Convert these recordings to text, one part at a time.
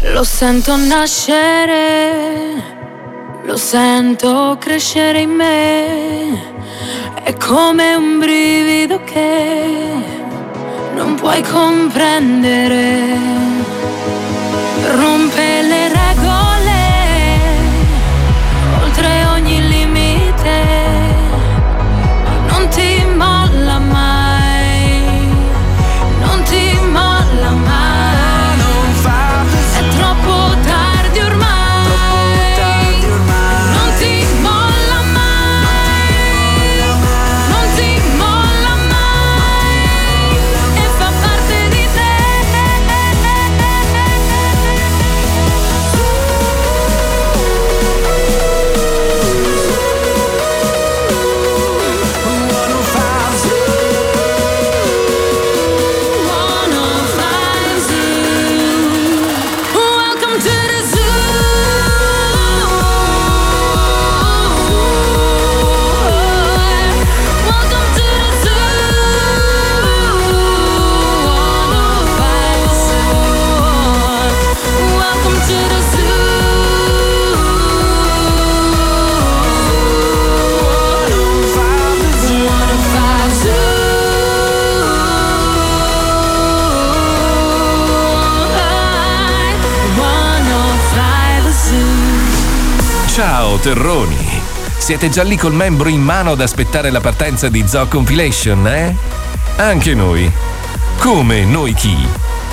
Lo sento nascere, lo sento crescere in me, è come un brivido che non puoi comprendere. Rompe le regole, Ciao terroni! Siete già lì col membro in mano ad aspettare la partenza di Zoo Compilation, eh? Anche noi. Come noi chi?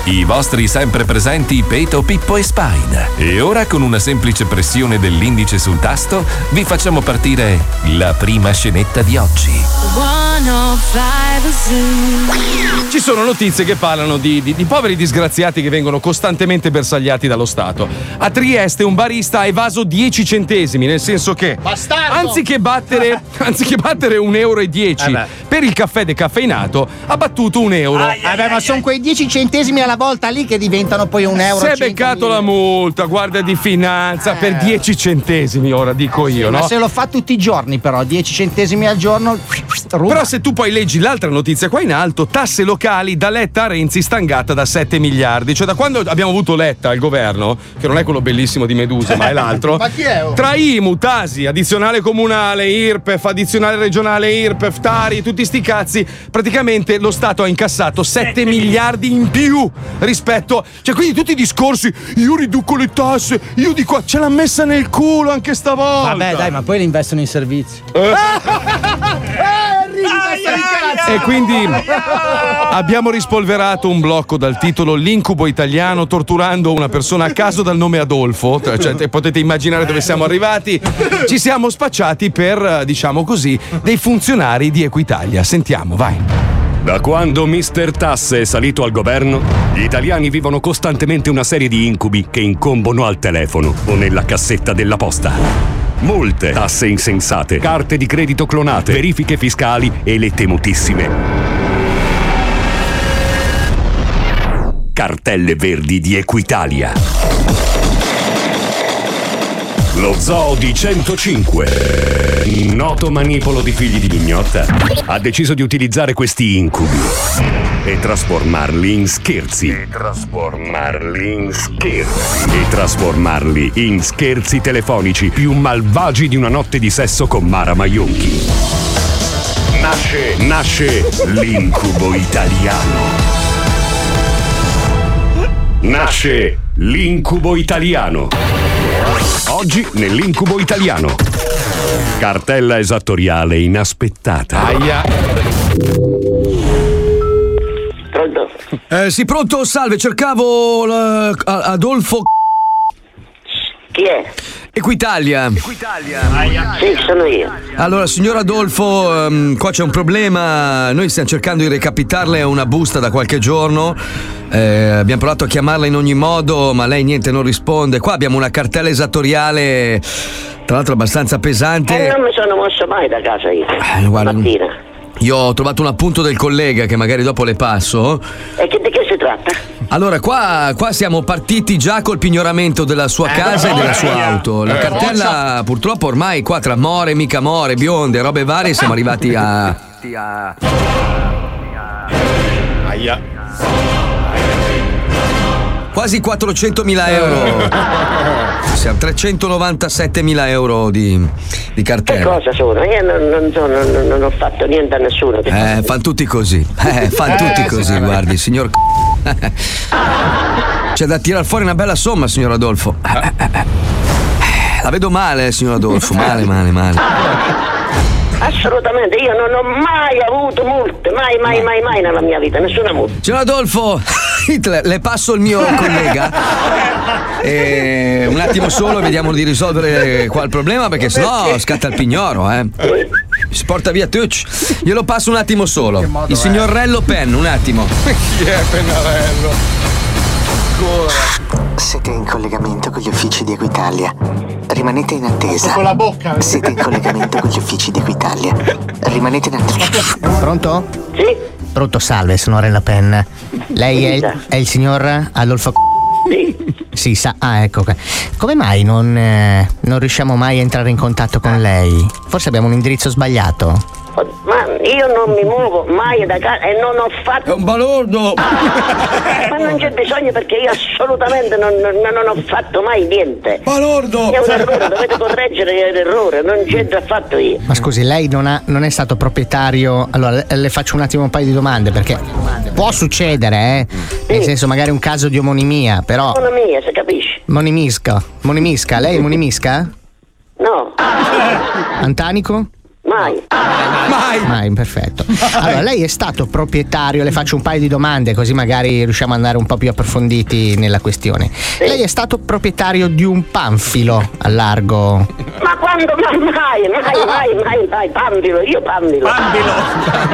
I vostri sempre presenti Peto, Pippo e Spine. E ora con una semplice pressione dell'indice sul tasto vi facciamo partire la prima scenetta di oggi. Zoo. Ci sono notizie che parlano di, di- di poveri disgraziati che vengono costantemente bersagliati dallo Stato. A Trieste un barista ha evaso 10 centesimi, nel senso che anziché battere, anziché battere 1,10 euro Eh per il caffè decaffeinato, ha battuto un euro. Vabbè, ma sono quei 10 centesimi alla volta lì che diventano poi un euro. Si è 100.000. beccato la multa, guardia di finanza, per 10 centesimi, ora dico io, Eh. Ma no? se lo fa tutti i giorni, però, 10 centesimi al giorno. ruba. Però se tu poi leggi l'altra notizia qua in alto, tasse locali da Letta a Renzi stangata da 7 miliardi. Cioè da quando abbiamo avuto Letta al governo, che non è quello bellissimo di Medusa, ma è l'altro. Ma chi è? oh? Tra IMU, Tasi, addizionale comunale, IRPEF, addizionale regionale, IRPEF, Tari, tutti sti cazzi, praticamente lo Stato ha incassato 7 miliardi in più rispetto. Cioè, quindi tutti i discorsi, io riduco le tasse, io di qua, ce l'ha messa nel culo anche stavolta. Vabbè, dai, ma poi le investono in servizi. E quindi abbiamo rispolverato un blocco dal titolo L'incubo italiano torturando una persona a caso dal nome Adolfo. Cioè, te- potete immaginare dove siamo arrivati. Ci siamo spacciati per, eh, diciamo così, dei funzionari di Equitalia. Sentiamo, vai. Da quando Mr. Tasse è salito al governo, gli italiani vivono costantemente una serie di incubi che incombono al telefono o nella cassetta della posta. Molte tasse insensate, carte di credito clonate, verifiche fiscali e le temutissime cartelle verdi di Equitalia. Lo zoo di 105, noto manipolo di figli di mignotta, ha deciso di utilizzare questi incubi e trasformarli in scherzi. E trasformarli in scherzi. E trasformarli in scherzi telefonici più malvagi di una notte di sesso con Mara Maionchi. Nasce, nasce l'incubo italiano. Nasce l'incubo italiano. Oggi nell'incubo italiano. Cartella esattoriale inaspettata. Aia. Eh, sì, pronto? Salve, cercavo l- a- Adolfo. Chi è? Equitalia. Sì, sono io. Allora, signor Adolfo, ehm, qua c'è un problema. Noi stiamo cercando di recapitarle una busta da qualche giorno. Eh, abbiamo provato a chiamarla in ogni modo, ma lei niente, non risponde. Qua abbiamo una cartella esattoriale, tra l'altro abbastanza pesante. non mi sono mosso mai da casa io. Eh, guarda, Mattina. Io ho trovato un appunto del collega che magari dopo le passo. E che, di che si tratta? Allora, qua, qua siamo partiti già col pignoramento della sua casa e della sua auto. La cartella, purtroppo, ormai qua tra more, mica more, bionde, robe varie, siamo arrivati a. Aia. Quasi 400.000 euro. Siamo 397.000 euro di, di Che cartella. cosa sono? Io non, non so, non, non- ho fatto niente a nessuno. Eh, fanno tutti così. Eh, fanno tutti così, guardi, signor. C'è da tirar fuori una bella somma, signor Adolfo. La vedo male, signor Adolfo. Male, male, male. Assolutamente, io non ho mai avuto multe, mai, mai, mai, mai nella mia vita, nessuna multa. Signor Adolfo, Hitler, le passo il mio collega. E un attimo solo, vediamo di risolvere qua il problema perché sennò scatta il pignoro, eh. Si porta via Tucci. Glielo passo un attimo solo. Il signor Rello Pen, un attimo. Chi è Pennarello? Siete in collegamento con gli uffici di Equitalia. Rimanete in attesa. Con la bocca. Siete in collegamento con gli uffici di Equitalia. Rimanete in attesa. Pronto? Sì? Pronto, salve, sono Rella Pen. Lei è il, è il signor Adolfo Sì. Sì, sa. Ah, ecco. Come mai non, eh, non riusciamo mai a entrare in contatto con lei? Forse abbiamo un indirizzo sbagliato. Ma io non mi muovo mai da casa e non ho fatto. un balordo! Ma non c'è bisogno perché io assolutamente non, non- non ho fatto mai niente. Balordo! È un errore, dovete correggere l'errore, non c'entro affatto io. Ma scusi, lei non, ha- non è stato proprietario. Allora, le, faccio un attimo un paio di domande perché può succedere, eh? Nel senso, magari un caso di omonimia, però. Sono mia, se capisci. Monimisca. Monimisca, lei è Monimisca? No, Antanico? Mai. Mai! Mai, perfetto. Allora, lei è stato proprietario, le faccio un paio di domande così magari riusciamo ad andare un po' più approfonditi nella questione. Lei è stato proprietario di un panfilo a largo. Ma quando mai, mai, mai, mai, mai, mai, Pambilo, io Pambilo. Pambilo.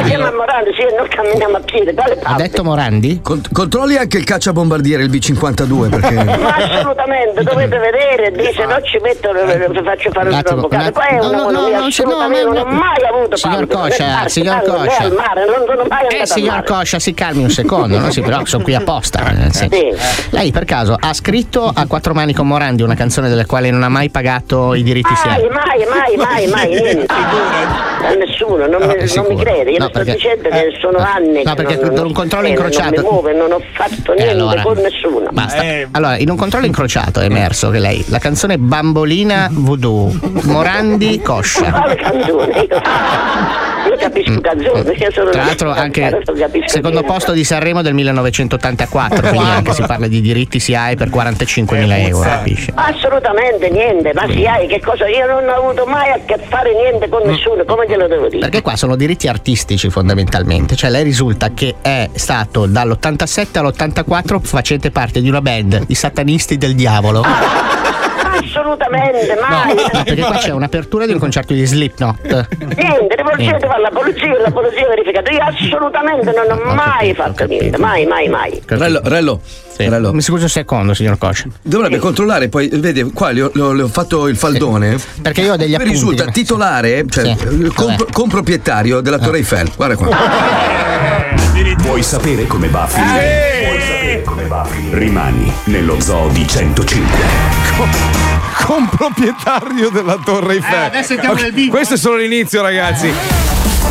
Siamo a Morandi, sì, non camminiamo a piedi, quale Ha detto Morandi? Con- controlli anche il cacciabombardiere, il B52, perché. Ma assolutamente, dovete vedere, dice no ci metto, vi faccio fare Un attimo, avvocato. Poi è una No, no, che no, no, no, non ho no. Mai avuto Signor Pambilo, Coscia, parte, signor Coscia. mare, non sono mai Eh, signor. Coscia, si calmi un secondo, no? Sì, però sono qui apposta. senso. Sì. Lei per caso ha scritto a quattro mani con Morandi una canzone della quale non ha mai pagato i diritti Mai, mai, mai, mai, mai, niente. A nessuno, non, No, mi, non mi crede, io No, le sto perché- dicendo che sono no. anni No, che perché non, per un controllo eh, incrociato- Non mi muove, non ho fatto Eh, niente allora. con nessuno. Basta. Eh. Allora, in un controllo incrociato è emerso che lei, la canzone Bambolina Voodoo, Morandi Coscia. Quale canzone? Io, io capisco canzoni, io sono Mm. Tra l'altro anche secondo posto di Sanremo del 1984, quindi anche si parla di diritti SIAE per 45.000 euro, capisce? Assolutamente niente, ma si hai che cosa? Io non ho avuto mai a che fare niente con nessuno, come glielo devo dire? Perché qua sono diritti artistici fondamentalmente, cioè lei risulta che è stato dall'87 all'84 facente parte di una band, i satanisti del diavolo. Assolutamente mai. No, perché qua c'è un'apertura di un concerto di Slipknot. Niente, rivolgete alla polizia, la polizia ha verificato. Io assolutamente non ho mai fatto niente, mai, mai, mai. Rello, Rello, Sì. Rello. Mi scusi un secondo, signor Coscia. Dovrebbe controllare, poi vede, qua le ho, fatto il faldone. Perché io ho degli Mi appunti. risulta titolare, cioè Sì. eh, comp- comproprietario della Torre Eiffel. Guarda qua. Vuoi sapere come va a finire? Vuoi sapere come va a finire? Rimani nello zoo di 105. Con proprietario della Torre Eiffel. adesso entriamo Ok, nel vivo. Questo è solo l'inizio, ragazzi.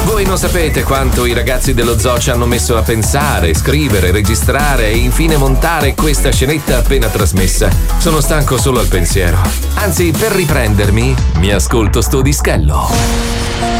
Voi non sapete quanto i ragazzi dello zoo ci hanno messo a pensare, scrivere, registrare e infine montare questa scenetta appena trasmessa. Sono stanco solo al pensiero. Anzi, per riprendermi, mi ascolto sto dischello.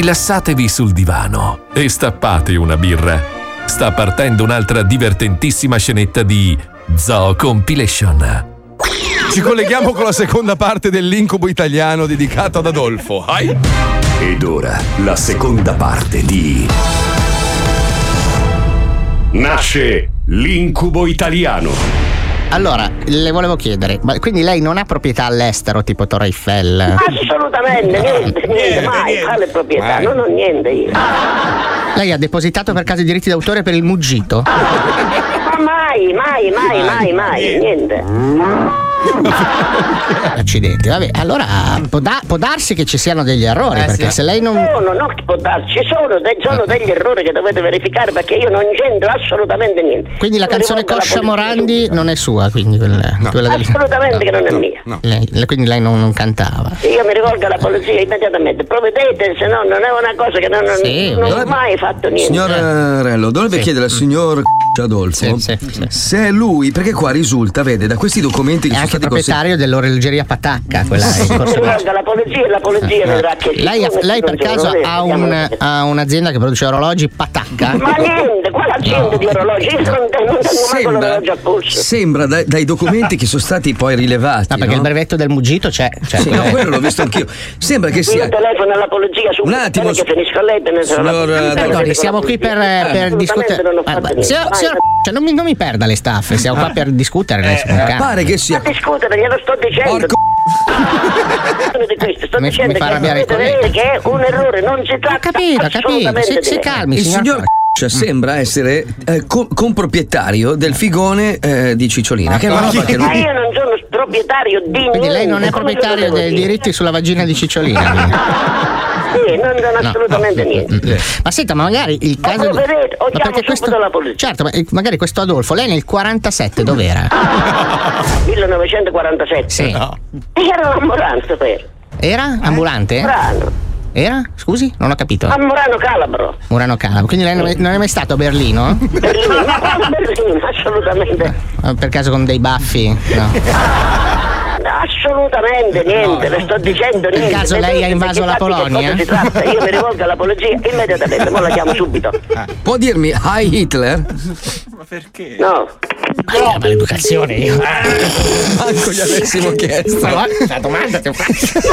Rilassatevi sul divano e stappate una birra. Sta partendo un'altra divertentissima scenetta di Zoo Compilation. Ci colleghiamo con la seconda parte dell'incubo italiano dedicato ad Adolfo. Ai. Ed ora la seconda parte di. Nasce l'incubo italiano. Allora, le volevo chiedere, ma quindi lei non ha proprietà all'estero tipo Torre Eiffel? Assolutamente, niente, niente, mai, quale proprietà, non ho niente io. Lei ha depositato per caso i diritti d'autore per il muggito? Ma mai, mai, mai, mai, mai, niente. Accidenti, vabbè, allora può, da- può darsi che ci siano degli errori, perché se lei non... Sono, no, che può darsi, ci sono, de- sono degli errori che dovete verificare perché io non c'entro assolutamente niente. Quindi la mi canzone Coscia Morandi non è sua, quindi quella, quella del- Assolutamente che non è mia. Lei- le- quindi lei non, non cantava. Io mi rivolgo alla polizia immediatamente, provvedete, se no non è una cosa che non, non- Sì, non ho mai fatto niente. Signor eh, Rello, dovrebbe chiedere al signor Adolfo se è lui, perché qua risulta, vede, da questi documenti che È sono anche stati proprietario dell'orologeria Patacca, quella in corso rivolgo alla polizia la polizia vedrà che Lei, siccome lei per caso ha, un- ha un'azienda che produce orologi Patacca? Ma niente, quale azienda di orologi? Io Sembra, sembra dai, dai documenti che sono stati poi rilevati. No, perché no? il brevetto del muggito c'è. c'è Sì, no, quello l'ho visto anch'io. Sembra che sia. Io telefono alla polizia su Un attimo, che finisco a lei la- signor, eh, Perdoni, siamo qui per, discutere. signor- signor- cioè, non, mi, non mi perda le staffe, siamo qua per discutere. si Eh, calma. pare che sia. Ma discutere, glielo sto dicendo. Porco- di questo, sto Mi- dicendo mi fa che vedere che è un errore, non si tratta Ho capito, ho capito. Si, si calmi, Il signor. signor cioè, sembra essere eh, co- comproprietario del figone eh, di Cicciolina. Che è una roba che Ma non. io non sono proprietario di niente. Quindi lei non è proprietario dei diritti sulla vagina di Cicciolina. Sì, non sono No. assolutamente niente. Ma senta, ma magari il caso. di- provvedete, o ma perché subito la polizia. Certo, ma eh, magari questo Adolfo, lei nel 47 dov'era? 1947. Sì. Era un'ambulanza per. Era ambulante? Murano. Era? Scusi? Non ho capito. A Murano Calabro. Murano Calabro. Quindi lei non è, non è mai stato a Berlino? Berlino, Berlino? Assolutamente. Eh, Per caso con dei baffi? No. Assolutamente niente, le sto dicendo niente. caso lei Vedete ha invaso la Polonia? Si tratta? Io mi rivolgo alla polizia immediatamente, ora la chiamo subito. Può dirmi Hi Hitler? No. Ma l'educazione io. Manco gli avessimo chiesto. La domanda ti ho fatto.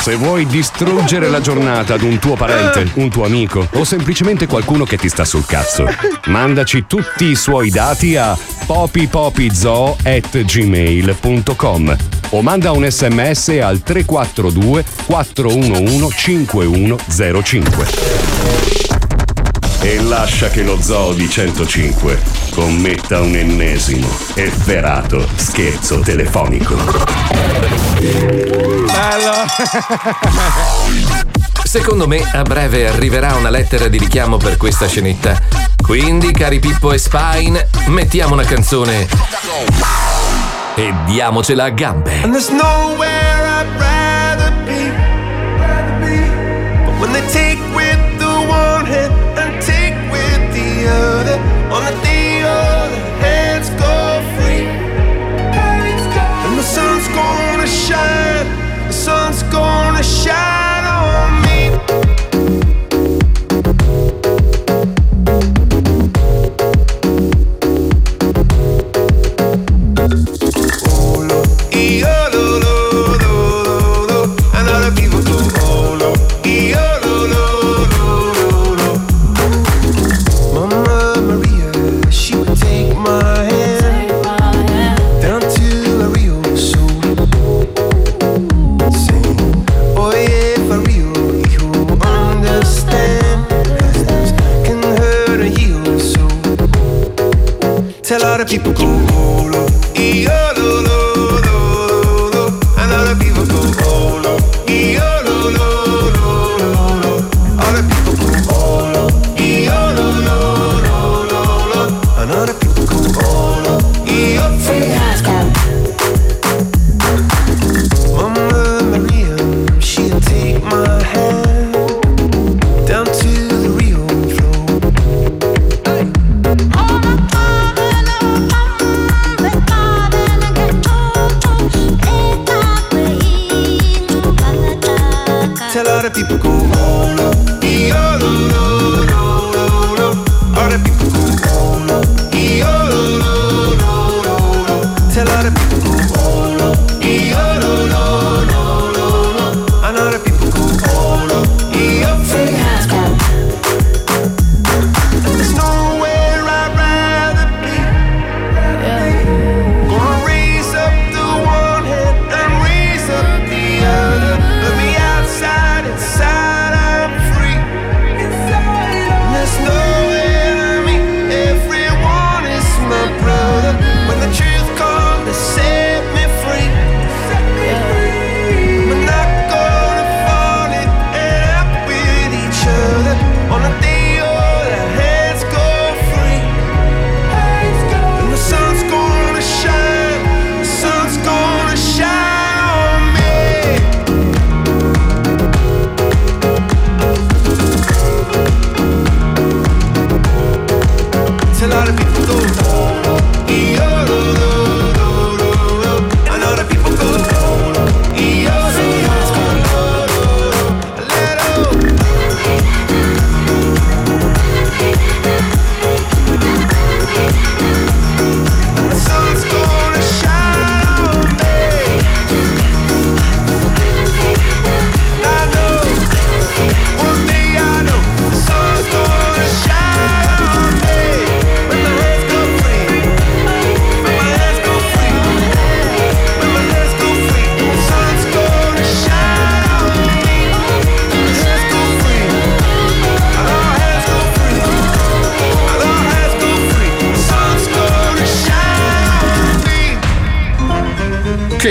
Se vuoi distruggere la giornata ad un tuo parente, un tuo amico o semplicemente qualcuno che ti sta sul cazzo, mandaci tutti i suoi dati a popipopizoo.gmail.com o manda un sms al 342 411 5105. E lascia che lo Zoo di 105 commetta un ennesimo efferato scherzo telefonico. Secondo me a breve arriverà una lettera di richiamo per questa scenetta. Quindi, cari Pippo e Spine, mettiamo una canzone e diamocela a gambe. And there's nowhere I'd rather be. But when they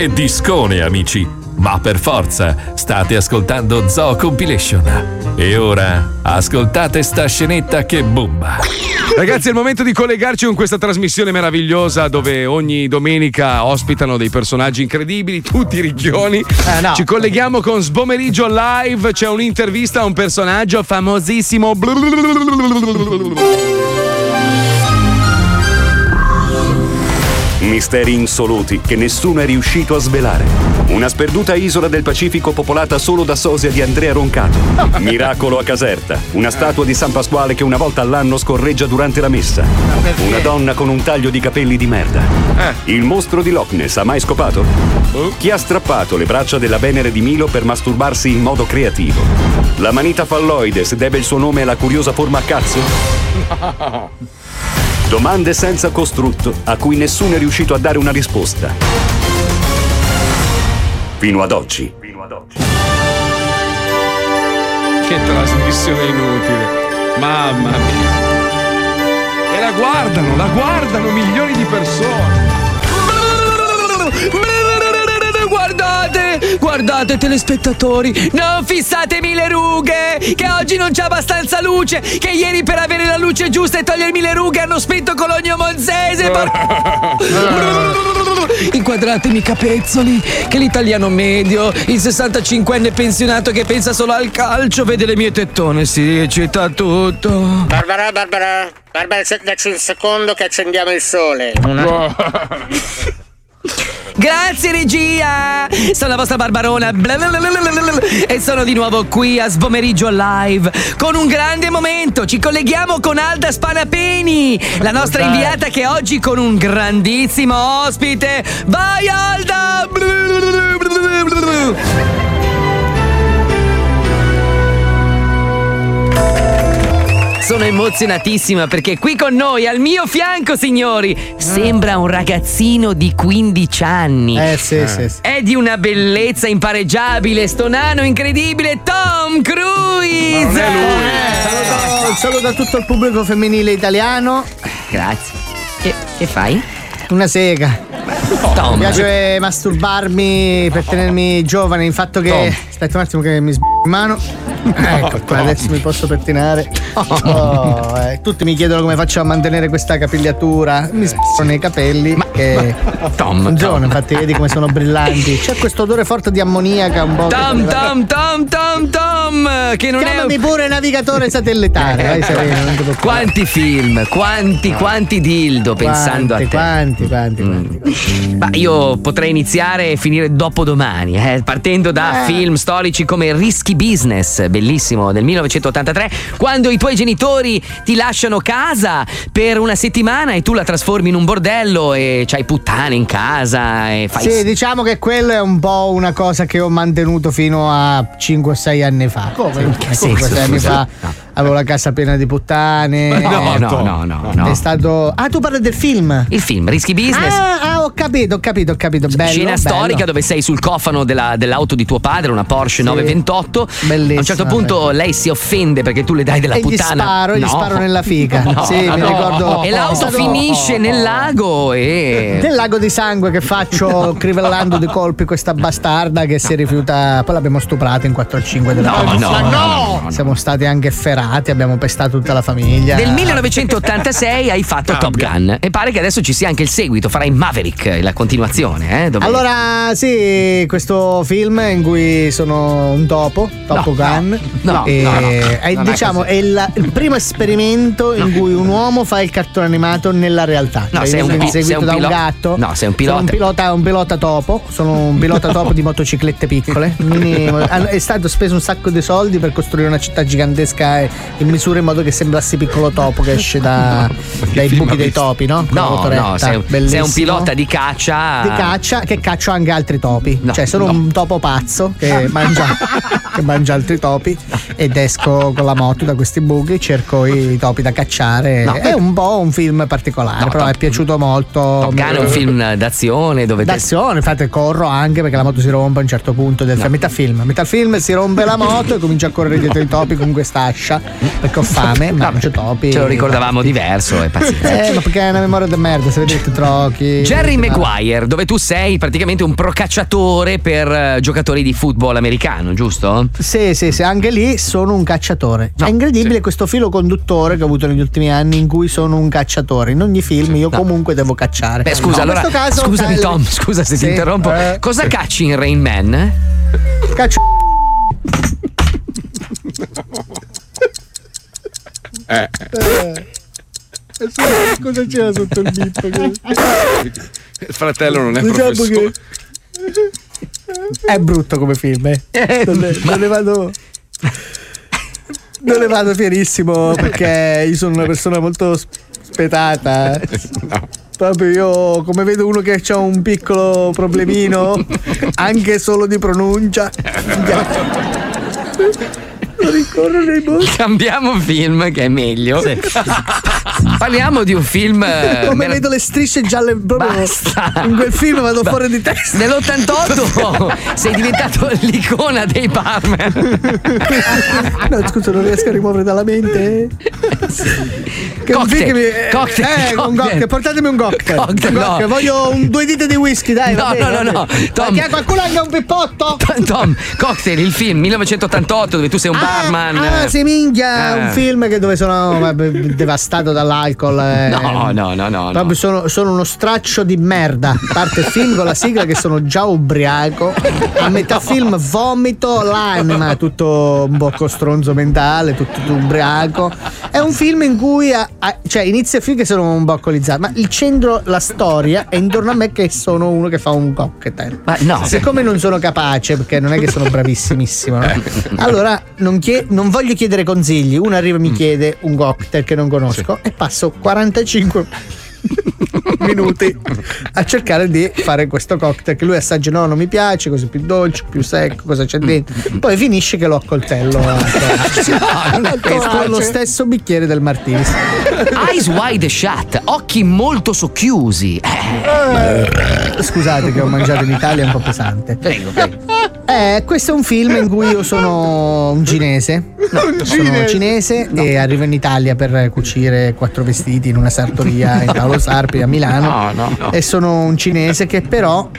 Che discone, amici! Ma per forza, state ascoltando Zoo Compilation. E ora, ascoltate sta scenetta che bomba! Ragazzi, è il momento di collegarci con questa trasmissione meravigliosa dove ogni domenica ospitano dei personaggi incredibili, tutti ricchioni. no. Ci colleghiamo con Sbomeriggio Live, c'è un'intervista a un personaggio famosissimo. Misteri insoluti che nessuno è riuscito a svelare. Una sperduta isola del Pacifico popolata solo da sosia di Andrea Roncato. Miracolo a Caserta. Una statua di San Pasquale che una volta all'anno scorreggia durante la messa. Una donna con un taglio di capelli di merda. Il mostro di Loch Ness ha mai scopato? Chi ha strappato le braccia della Venere di Milo per masturbarsi in modo creativo? La manita falloides deve il suo nome alla curiosa forma a cazzo? Domande senza costrutto a cui nessuno è riuscito a dare una risposta. Fino ad oggi. Che trasmissione inutile. Mamma mia. E la guardano, la guardano milioni di persone. Guardate, guardate telespettatori, non fissatemi le rughe, che oggi non c'è abbastanza luce, che ieri per avere la luce giusta e togliermi le rughe hanno spento Cologno Monzese. Inquadratemi i capezzoli, che l'italiano medio, il 65enne pensionato che pensa solo al calcio, vede le mie tettone, si eccita tutto. Barbara, Barbara, Barbara, dacci un secondo che accendiamo il sole. Grazie regia! Sono la vostra Barbarona e sono di nuovo qui a Sbomeriggio Live con un grande momento. Ci colleghiamo con Alda Spanapeni, la nostra inviata che oggi con un grandissimo ospite. Vai Alda! Sono emozionatissima perché qui con noi, al mio fianco, signori, sembra un ragazzino di 15 anni. Eh sì, sì, sì. È di una bellezza impareggiabile, sto nano incredibile, Tom Cruise! Saluto, saluto a tutto il pubblico femminile italiano. Grazie. Che, che fai? Una sega. Tom. Mi piace masturbarmi per tenermi giovane. Il fatto che. Tom. Aspetta un attimo che mi sb- in mano. Ecco qua, adesso mi posso pettinare. Oh, eh, Tutti mi chiedono come faccio a mantenere questa capigliatura. Mi sb- nei capelli. che Tom, Un giorno, Tom. infatti, vedi come sono brillanti. C'è questo odore forte di ammoniaca un po'. Tom, Tom, Tom, Tom, Tom, che non Chiamami è... pure navigatore satellitare. vai, ti preoccupare. Quanti film, quanti, quanti dildo pensando a te. Quanti, quanti, quanti. Ma io potrei iniziare e finire dopodomani, eh, partendo da Eh. film storici come Rischi Business, bellissimo, del 1983, quando i tuoi genitori ti lasciano casa per una settimana e tu la trasformi in un bordello e c'hai puttane in casa e fai Sì, diciamo che quello è un po' una cosa che ho mantenuto fino a 5-6 anni fa. Come? In che senso, 5-6 anni fa avevo la casa piena di puttane. No, Eh, no, no, no, no. È stato. Ah, tu parli del film? Il film Risky Business. Ah, ah, ho capito, ho capito, ho capito. Bello, Scena bello. storica dove sei sul cofano della- dell'auto di tuo padre, una Porsche 928. A un certo Bellissima, punto lei si offende perché tu le dai della E gli puttana. sparo, gli No. sparo nella fica. No, sì, mi no. ricordo. E l'auto stato- finisce nel lago e. Del lago di sangue che faccio crivellando di colpi questa bastarda che si rifiuta. Poi l'abbiamo stuprata in 4 5 della no, no, no, no. Siamo stati anche efferati, abbiamo pestato tutta la famiglia. Nel 1986 hai fatto Top Gun e pare che adesso ci sia anche il seguito, farai Maverick, la continuazione, eh? Dove... Allora, sì, questo film in cui sono un topo, Topo Gun. no, e no, no, è, non è diciamo, è, il, il primo esperimento in cui un uomo fa il cartone animato nella realtà. No, Cioè, sei un sono pi- sei un da un pilo- gatto. No, sei un Sono pilota. un pilota, un pilota topo. Sono un pilota topo di motociclette piccole. È stato speso un sacco di soldi per costruire una città gigantesca e- in misura in modo che sembrassi piccolo topo che esce da- dai buchi dei topi, no? Con la No, no, sei, un- sei un pilota di caccia. di caccia che caccio anche altri topi. No, cioè, sono no. un topo pazzo che mangia, che mangia altri topi ed esco con la moto da questi buchi, cerco i topi da cacciare. No. È un po' un film particolare, No, però Top- è piaciuto molto. Top Gun è un film d'azione dove te- D'azione, infatti corro anche perché la moto si rompe a un certo punto del film. Metà film. Metà film si rompe la moto e comincio a correre dietro i topi con quest'ascia perché ho fame, mangio topi. ce lo ricordavamo diverso e pazienza. Eh, ma perché è una memoria di merda, se vedete trocchi. Jerry Maguire, dove tu sei praticamente un procacciatore per eh, giocatori di football americano, giusto? Sì, sì, sì, anche lì sono un cacciatore. è incredibile questo filo conduttore che ho avuto negli ultimi anni in cui sono un cacciatore. In ogni film io comunque devo cacciare. Beh, scusa, No, allora. In questo caso, scusami, Kylie- Tom, scusa se Sì, ti interrompo. eh, Cosa sì. cacci in Rain Man? Caccio. Eh. Cosa c'era sotto il bip? Il fratello non è Diciamo professore. che è brutto come film, eh. Non, ne, non ne vado. Non ne vado fierissimo perché io sono una persona molto sp- spietata. Proprio io, come vedo uno che ha un piccolo problemino, anche solo di pronuncia, lo ricorro nei boschi. Cambiamo film che è meglio. Parliamo di un film. eh, Come merav- vedo le strisce gialle proprio in quel film vado Ba- fuori di testa. Nell'88 sei diventato l'icona dei barman. No, scusa, non riesco a rimuovere dalla mente. Che Cocktail, mi- cocktail, eh, un cocktail. cocktail, portatemi un cocktail. Cocktail, Un no. cocktail, Voglio un, due dita di whisky, dai. No, bene, no, no, no. Tom. Che qualcuno anche un pippotto? Tom, Cocktail, il film 1988 dove tu sei un barman. Ah, sì, minchia, Eh. un film che dove sono vabbè, devastato dall'alcol. eh. No, no, no, no. Proprio no. sono, sono uno straccio di merda. Parte il film con la sigla che sono già ubriaco. A metà film vomito l'anima, tutto un po' stronzo mentale, tutto, tutto ubriaco. È un film in cui a- a- cioè, inizia il film che sono un po' alcolizzato, ma il centro, la storia è intorno a me che sono uno che fa un cocktail. Ma no. Siccome non sono capace, perché non è che sono bravissimissimo, no? allora non, chie- non voglio chiedere consigli. Uno arriva e mi chiede un cocktail che non conosco e passo 45 minuti a cercare di fare questo cocktail che lui assaggia no non mi piace così più dolce più secco cosa c'è dentro? Poi finisce che lo accoltello con lo stesso bicchiere del martini Eyes wide shut, occhi molto socchiusi. Eh, scusate che ho mangiato in Italia è un po' pesante prego, prego. Eh, questo è un film in cui io sono un cinese. sono cinese e arrivo in Italia per cucire quattro vestiti in una sartoria in Paolo Sarpi a Milano. No, no, no. E sono un cinese che però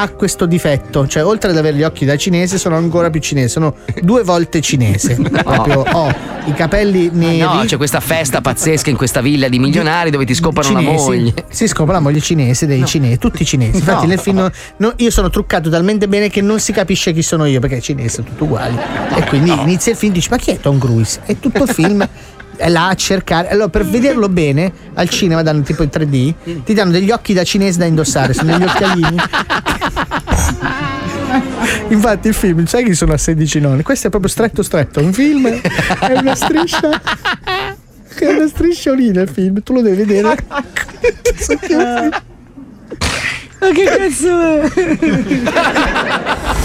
ha questo difetto, cioè oltre ad avere gli occhi da cinese sono ancora più cinese, sono due volte cinese. Proprio ho i capelli neri. No, c'è questa festa pazzesca in questa villa di milionari dove ti scopano la moglie. Si scopre la moglie cinese dei cinesi, tutti cinesi. Infatti, No. nel film no, io sono truccato talmente bene che non si capisce chi sono io, perché è cinese, sono tutti uguali. E quindi inizia il film e dici: Ma chi è Tom Cruise? E tutto il film. È là a cercare. Allora, per vederlo bene, al cinema danno tipo in 3D, ti danno degli occhi da cinese da indossare, sono degli occhialini. Infatti il film, sai che sono a 16 nonni? Questo è proprio stretto stretto, un film è una striscia. È una strisciolina il film, tu lo devi vedere. Ma che cazzo è?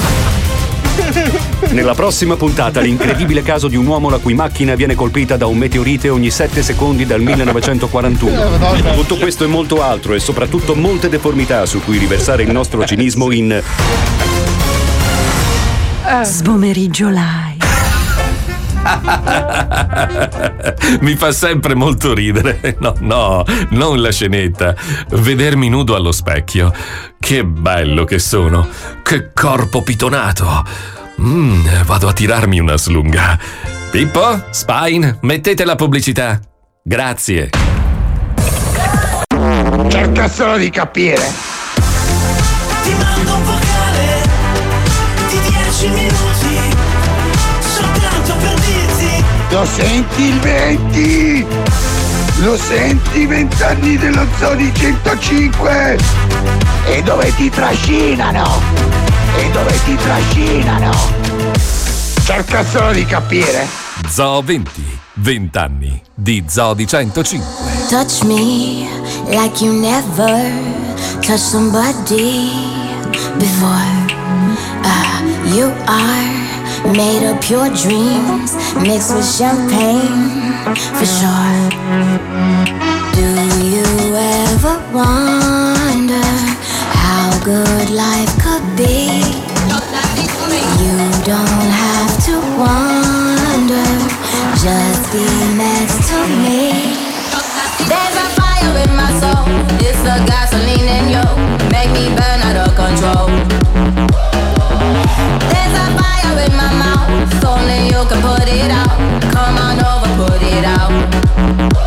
Nella prossima puntata l'incredibile caso di un uomo la cui macchina viene colpita da un meteorite ogni 7 secondi dal 1941. Tutto questo e molto altro e soprattutto molte deformità su cui riversare il nostro cinismo in Sbomeriggio live. Mi fa sempre molto ridere. No, no, non la scenetta. Vedermi nudo allo specchio. Che bello che sono. Che corpo pitonato. Mm, vado a tirarmi una slunga. Pippo, Spine, mettete la pubblicità. Grazie. Cerca solo di capire. Ti mando un vocale di 10 minuti soltanto per dirti Lo senti il 20? Lo senti vent'anni dello Zoni 105? E dove ti trascinano? E dove ti trascinano? Cerca solo di capire. Zoo 20, 20 anni di Zoo di 105. Touch me like you never touched somebody before. Ah, you are made of pure dreams mixed with champagne for sure. Do you ever wonder good life could be? You don't have to wonder, just be next to me. There's a fire in my soul. It's the gasoline in you. Make me burn out of control. There's a fire in my mouth. Only you can put it out. Come on over, put it out.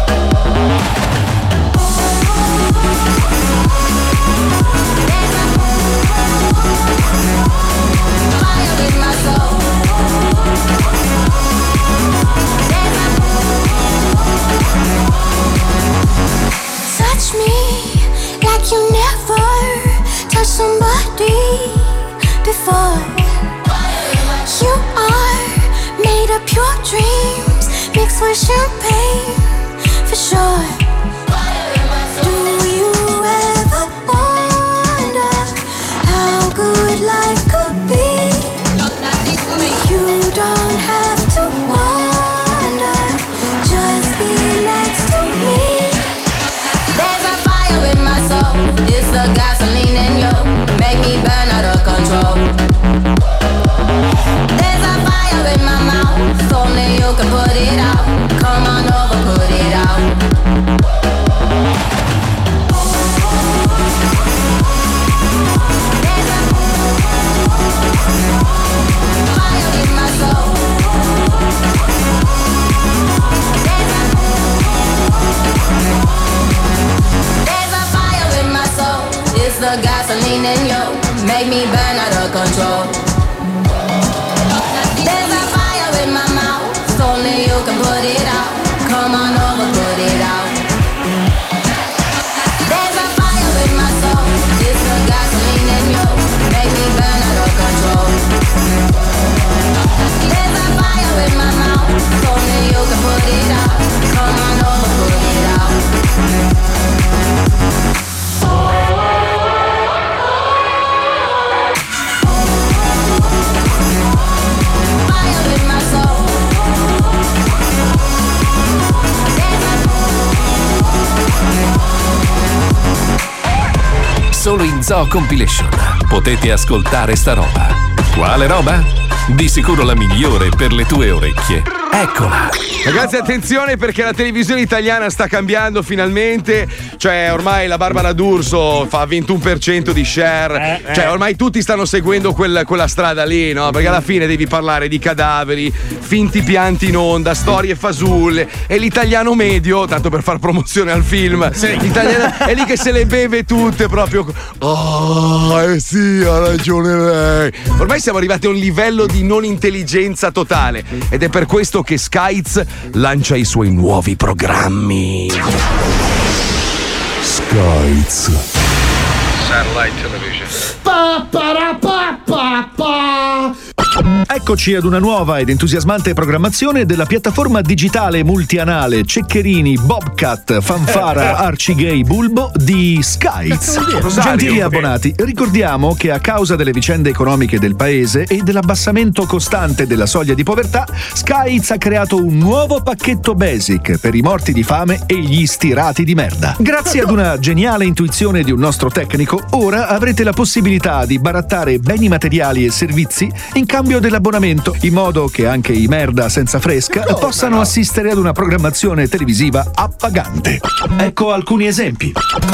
Mixed with champagne for sure. Do you ever wonder how good life could be? You don't have to wonder, just be next to me. There's a fire in my soul. It's the gasoline in you. Make me burn out of control. In you. Make me burn out of control. There's a fire in my mouth. Only you can put it out. Come on over, put it out. There's a fire in my soul. It's the gasoline in you. Make me burn out of control. There's a fire in my mouth. Only you can put it out. Zoo Compilation potete ascoltare sta roba. Quale roba? Di sicuro la migliore per le tue orecchie. Eccola! Ragazzi, attenzione perché la televisione italiana sta cambiando finalmente. Cioè, ormai la Barbara D'Urso fa 21% di share. Eh, Cioè, eh. ormai tutti stanno seguendo quel- quella strada lì, no? Perché alla fine devi parlare di cadaveri, finti pianti in onda, storie fasulle. E l'italiano medio, tanto per far promozione al film, l'italiano è lì che se le beve tutte proprio. Oh, eh sì, ha ragione lei. Ormai siamo arrivati a un livello di non intelligenza totale. Ed è per questo che Skyz lancia i suoi nuovi programmi. Skyz. Satellite television. Pa, para, pa, pa, pa. Eccoci ad una nuova ed entusiasmante programmazione della piattaforma digitale multianale Ceccherini, Bobcat, Fanfara, Arcigay, Bulbo di Skies. Gentili abbonati, ricordiamo che a causa delle vicende economiche del paese e dell'abbassamento costante della soglia di povertà, Skies ha creato un nuovo pacchetto basic per i morti di fame e gli stirati di merda. Grazie ad una geniale intuizione di un nostro tecnico, ora avrete la possibilità di barattare beni materiali e servizi in cambio dell'abbonamento, in modo che anche i merda senza fresca possano assistere ad una programmazione televisiva appagante. Ecco alcuni esempi.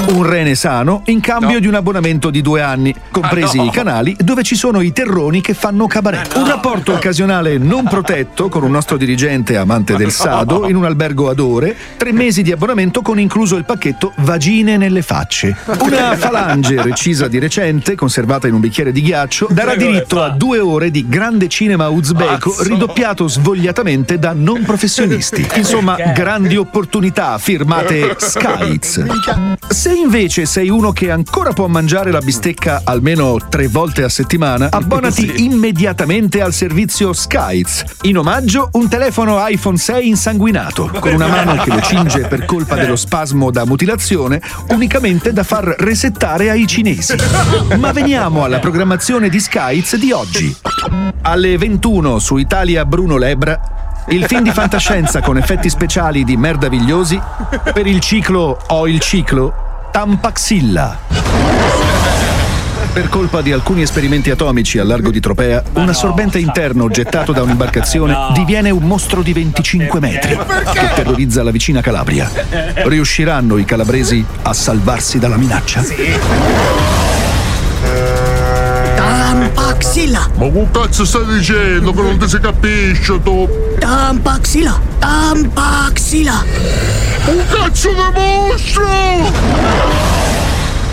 Un rene sano in cambio di un abbonamento di due anni, compresi Ah, no. i canali dove ci sono i terroni che fanno cabaret. Un rapporto occasionale non protetto con un nostro dirigente amante del sado in un albergo ad ore, tre mesi di abbonamento con incluso il pacchetto vagine nelle facce. Una falange recisa di recente, conservata in un bicchiere di ghiaccio, darà diritto a due ore di grande cinema uzbeko ridoppiato svogliatamente da non professionisti. Insomma, grandi opportunità firmate Skies. Se invece sei uno che ancora può mangiare la bistecca almeno tre volte a settimana, abbonati immediatamente al servizio Skies. In omaggio, un telefono iPhone 6 insanguinato, con una mano che lo cinge per colpa dello spasmo da mutilazione, unicamente da far resettare ai cinesi. Ma veniamo alla programmazione di Skies di oggi. Alle 21 su Italia Bruno Lebra il film di fantascienza con effetti speciali di merdavigliosi per il ciclo Ho il ciclo Tampaxilla. Per colpa di alcuni esperimenti atomici al largo di Tropea, un assorbente interno gettato da un'imbarcazione diviene un mostro di 25 metri che terrorizza la vicina Calabria. Riusciranno i calabresi a salvarsi dalla minaccia? Tampaxilla, Ma che cazzo stai dicendo che non ti si capisce tu? Tampaxilla, Tampaxilla. Un cazzo di mostro!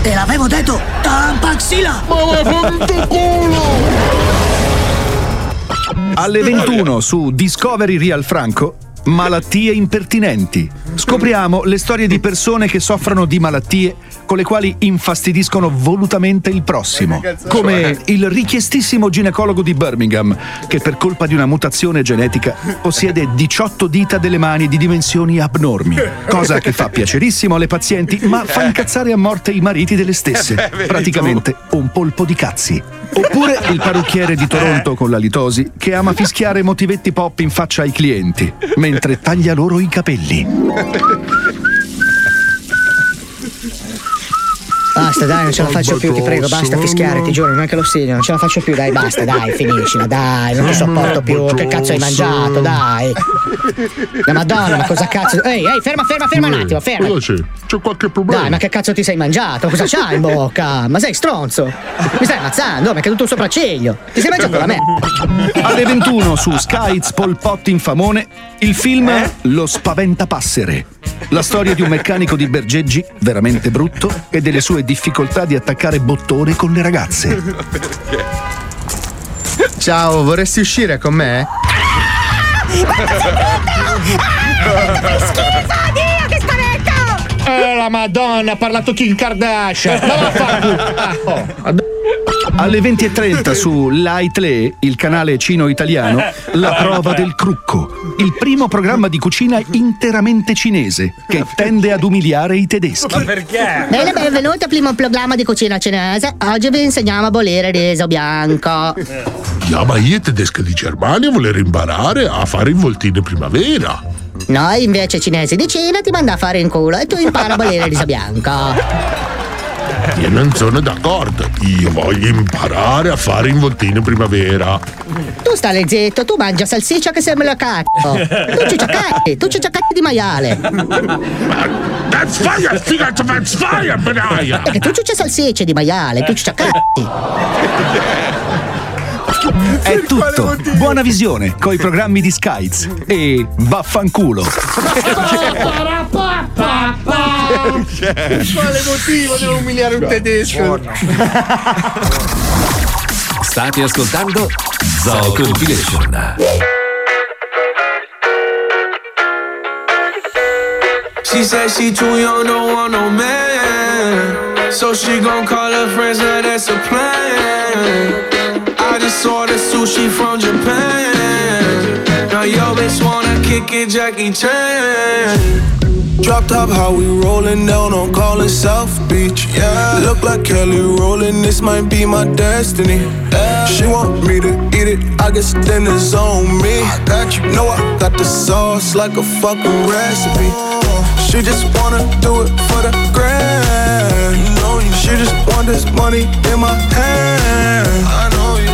Te l'avevo detto, Tampaxilla. Ma vaffanculo culo! Alle 21 su Discovery Real Franco. Malattie impertinenti. Scopriamo le storie di persone che soffrono di malattie con le quali infastidiscono volutamente il prossimo. Come il richiestissimo ginecologo di Birmingham, che per colpa di una mutazione genetica possiede 18 dita delle mani di dimensioni abnormi. Cosa che fa piacerissimo alle pazienti, ma fa incazzare a morte i mariti delle stesse. Eh Praticamente un polpo di cazzi. Oppure il parrucchiere di Toronto con la litosi che ama fischiare motivetti pop in faccia ai clienti, mentre taglia loro i capelli. Basta, dai, non ce la faccio più, ti prego, basta fischiare, ti giuro, non è che lo segno, non ce la faccio più, dai, basta, dai, finiscila, dai, non ti sopporto più, che cazzo hai mangiato, dai. La madonna, ma cosa cazzo. Ehi, ehi, ferma, ferma, ferma un attimo, ferma. Cosa c'è? C'è qualche problema? Dai, ma che cazzo ti sei mangiato? Cosa c'hai in bocca? Ma sei stronzo? Mi stai ammazzando? Mi è caduto un sopracciglio. Ti sei mangiato la me? Alle 21 su Skyz Polpot Infamone il film Lo spaventapassere. La storia di un meccanico di Bergeggi veramente brutto e delle sue difficoltà di attaccare bottone con le ragazze. Ciao, vorresti uscire con me? Dio, che spavento! Eh, la madonna, ha parlato Kim Kardashian. Ma vaffanculo. Alle 20.30 su Laitle, il canale cino-italiano, La prova del crucco, il primo programma di cucina interamente cinese che tende ad umiliare i tedeschi. perché? Bene, benvenuti al primo programma di cucina cinese. Oggi vi insegniamo a bollire riso bianco. Ja, ma io tedesco di Germania voler imparare a fare involtine primavera. Noi invece cinesi di Cina ti manda a fare in culo e tu impara a bollire riso bianco. Io non sono d'accordo. Io voglio imparare a fare involtine primavera. Tu stai zitto, tu mangia salsiccia che sembra cazzo. Tu cicciacatti, tu cicciacatti di maiale. That's fire, figa, that's fire, benaia! E che tu ciuccia salsicce di maiale, tu cicciacatti. È tutto. Buona visione coi programmi di Skies e vaffanculo. Quale motivo devo umiliare un tedesco? State ascoltando Zoo Compilation. She said she too young, don't want no man. So she gon' call her friends, now that's a plan. I just ordered sushi from Japan. Now yo bitch wanna kick it, Jackie Chan. Drop top, how we rollin' down on callin' South Beach. Yeah, look like Kelly rollin', this might be my destiny. She want me to eat it, I guess then it's on me. I got you, know I got the sauce like a fucking recipe. She just wanna do it for the grand. She just want this money in my hand.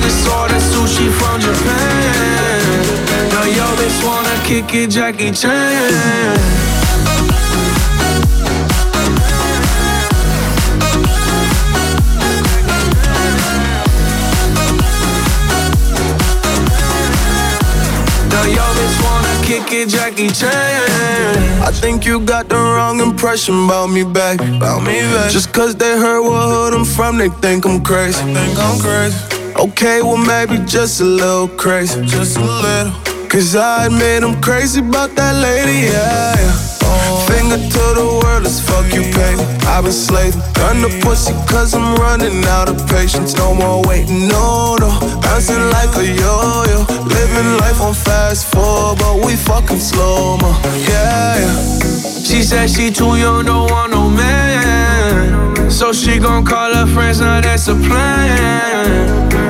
I just ordered sushi from Japan. Now yo bitch wanna kick it, Jackie Chan. Jackie Chan. I think you got the wrong impression about me back. About me back. Just cause they heard what hood I'm from, they think I'm crazy. think I'm crazy. Okay, well maybe just a little crazy. Just a little. Cause I admit I'm crazy about that lady, yeah. yeah. Finger to the world, as fuck you pay. I've been slaving, done the pussy cause I'm running out of patience. No more waiting, no, no. Bouncing like a yo-yo. Living life on fast forward, but we fucking slow mo. Yeah, yeah. She said she too young, don't want no man. So she gon' call her friends, now that's a plan.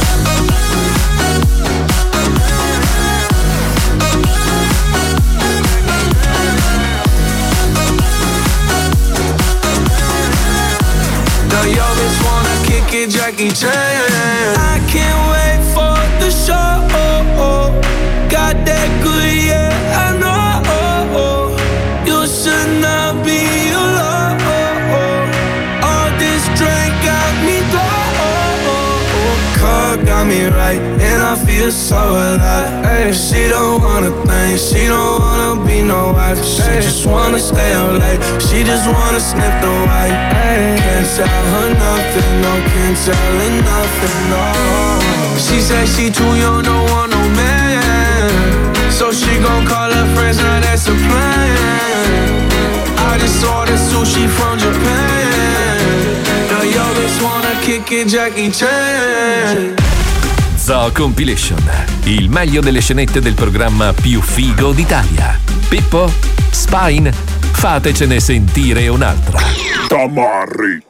Now yo bitch wanna kick it, Jackie Chan. I can't wait for the show. Got that good, got me right, and I feel so alive. Ay, she don't wanna think, she don't wanna be no wife. She just wanna stay up late, she just wanna sniff the white. Ay, can't tell her nothing, no, can't tell her nothing, no. She said she too young, don't want no man. So she gon' call her friends, now that's a plan. I just ordered sushi from Japan. Now yo bitch wanna kick it, Jackie Chan. Zoo Compilation, il meglio delle scenette del programma più figo d'Italia. Pippo, Spine, fatecene sentire un'altra. Tamarri.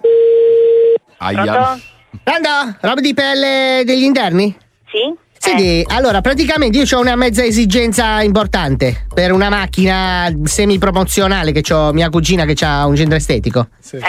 Pronto? Pronto? Roba di pelle degli interni? Sì? Senti, allora praticamente io ho una mezza esigenza importante per una macchina semi-promozionale che ho mia cugina che ha un centro estetico. Eh,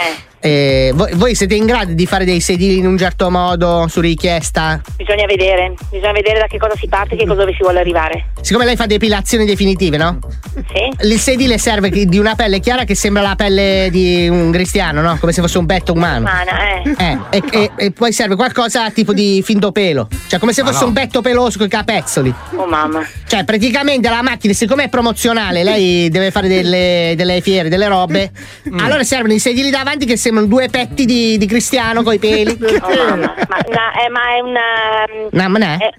voi, voi siete in grado di fare dei sedili in un certo modo su richiesta? Bisogna vedere, bisogna vedere da che cosa si parte e che cosa dove si vuole arrivare. Siccome lei fa depilazioni definitive, no? Sì? Il sedile serve di una pelle chiara che sembra la pelle di un cristiano, no? Come se fosse un petto umano. Umana, eh. Eh, e, e- e poi serve qualcosa tipo di finto pelo. Cioè, come se Ma fosse no. un petto peloso con i capezzoli. Oh mamma. Cioè, praticamente la macchina, siccome è promozionale, lei deve fare delle, delle fiere, delle robe. Mm. Allora servono i sedili davanti che sembrano due petti di, di cristiano con i peli. Oh, mamma. Ma, una- eh, ma è una. No, è? È,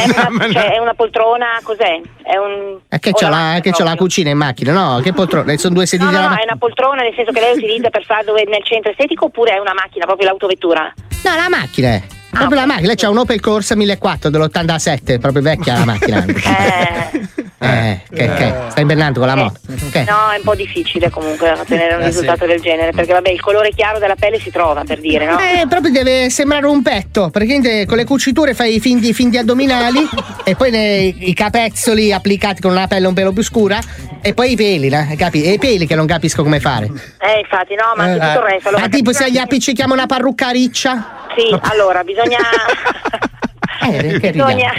è una, cioè, è una poltrona, cos'è? È un. Eh, che c'ho la che c'ho la cucina in macchina, no? Che poltrona? Sono due sedili No, no, no, è una poltrona nel senso che lei utilizza per fare dove nel centro estetico oppure è una macchina, proprio l'autovettura? No, la macchina è. Proprio la macchina, lei c'ha un Opel Corsa 1400 dell'87, proprio vecchia la macchina. Eh, Eh, che, che? Sta invernando con la moto. Che? No, è un po' difficile comunque ottenere un Eh, risultato del genere, perché vabbè, il colore chiaro della pelle si trova, per dire, no? Eh, proprio deve sembrare un petto. Praticamente con le cuciture fai i finti, finti addominali e poi ne- i capezzoli applicati con una pelle un pelo più scura e poi i peli, no? capi? E i peli che non capisco come fare. Eh, infatti, no, ma anche Eh. tutto il resto. Ma tipo se gli appiccichiamo una parrucca riccia? Sì, allora bisogna. Eh, bisogna,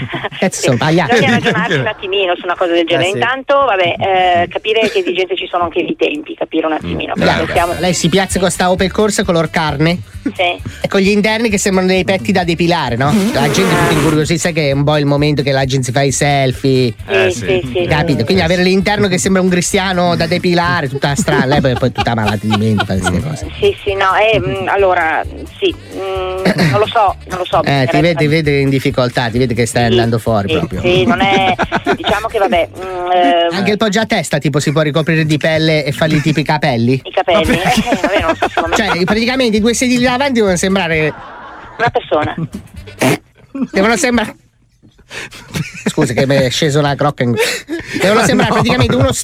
sono pagliacci. bisogna ragionarci un attimino su una cosa del genere. Eh, sì. Intanto, vabbè, eh, capire che esigenze ci sono anche i tempi, capire un attimino. perché Beh, siamo- Lei si piazza con sta Opel Corsa color carne Sì. e con gli interni che sembrano dei petti da depilare, no? La gente è tutta incuriosita che è un po' il momento che la gente si fa i selfie. Eh, sì, sì, sì. Capito? Quindi avere l'interno che sembra un cristiano da depilare, tutta strana, lei poi, poi è tutta malata di mente, fa queste cose. Sì, sì, no, eh, mh, allora, sì, mh, non lo so, non lo so. Eh, ti vede, ti vede in difficoltà, ti vede che stai andando fuori Sì, proprio. sì, non è. Diciamo che vabbè. mh, eh, Anche il poggia a testa tipo si può ricoprire di pelle e fargli tipo i capelli? I capelli? Eh, vabbè, non so. Cioè, praticamente i due sedili davanti devono sembrare. Una persona. Devono sembrare. Scusa che mi è sceso la crocca in... Devono Ma sembrare no. praticamente uno. s-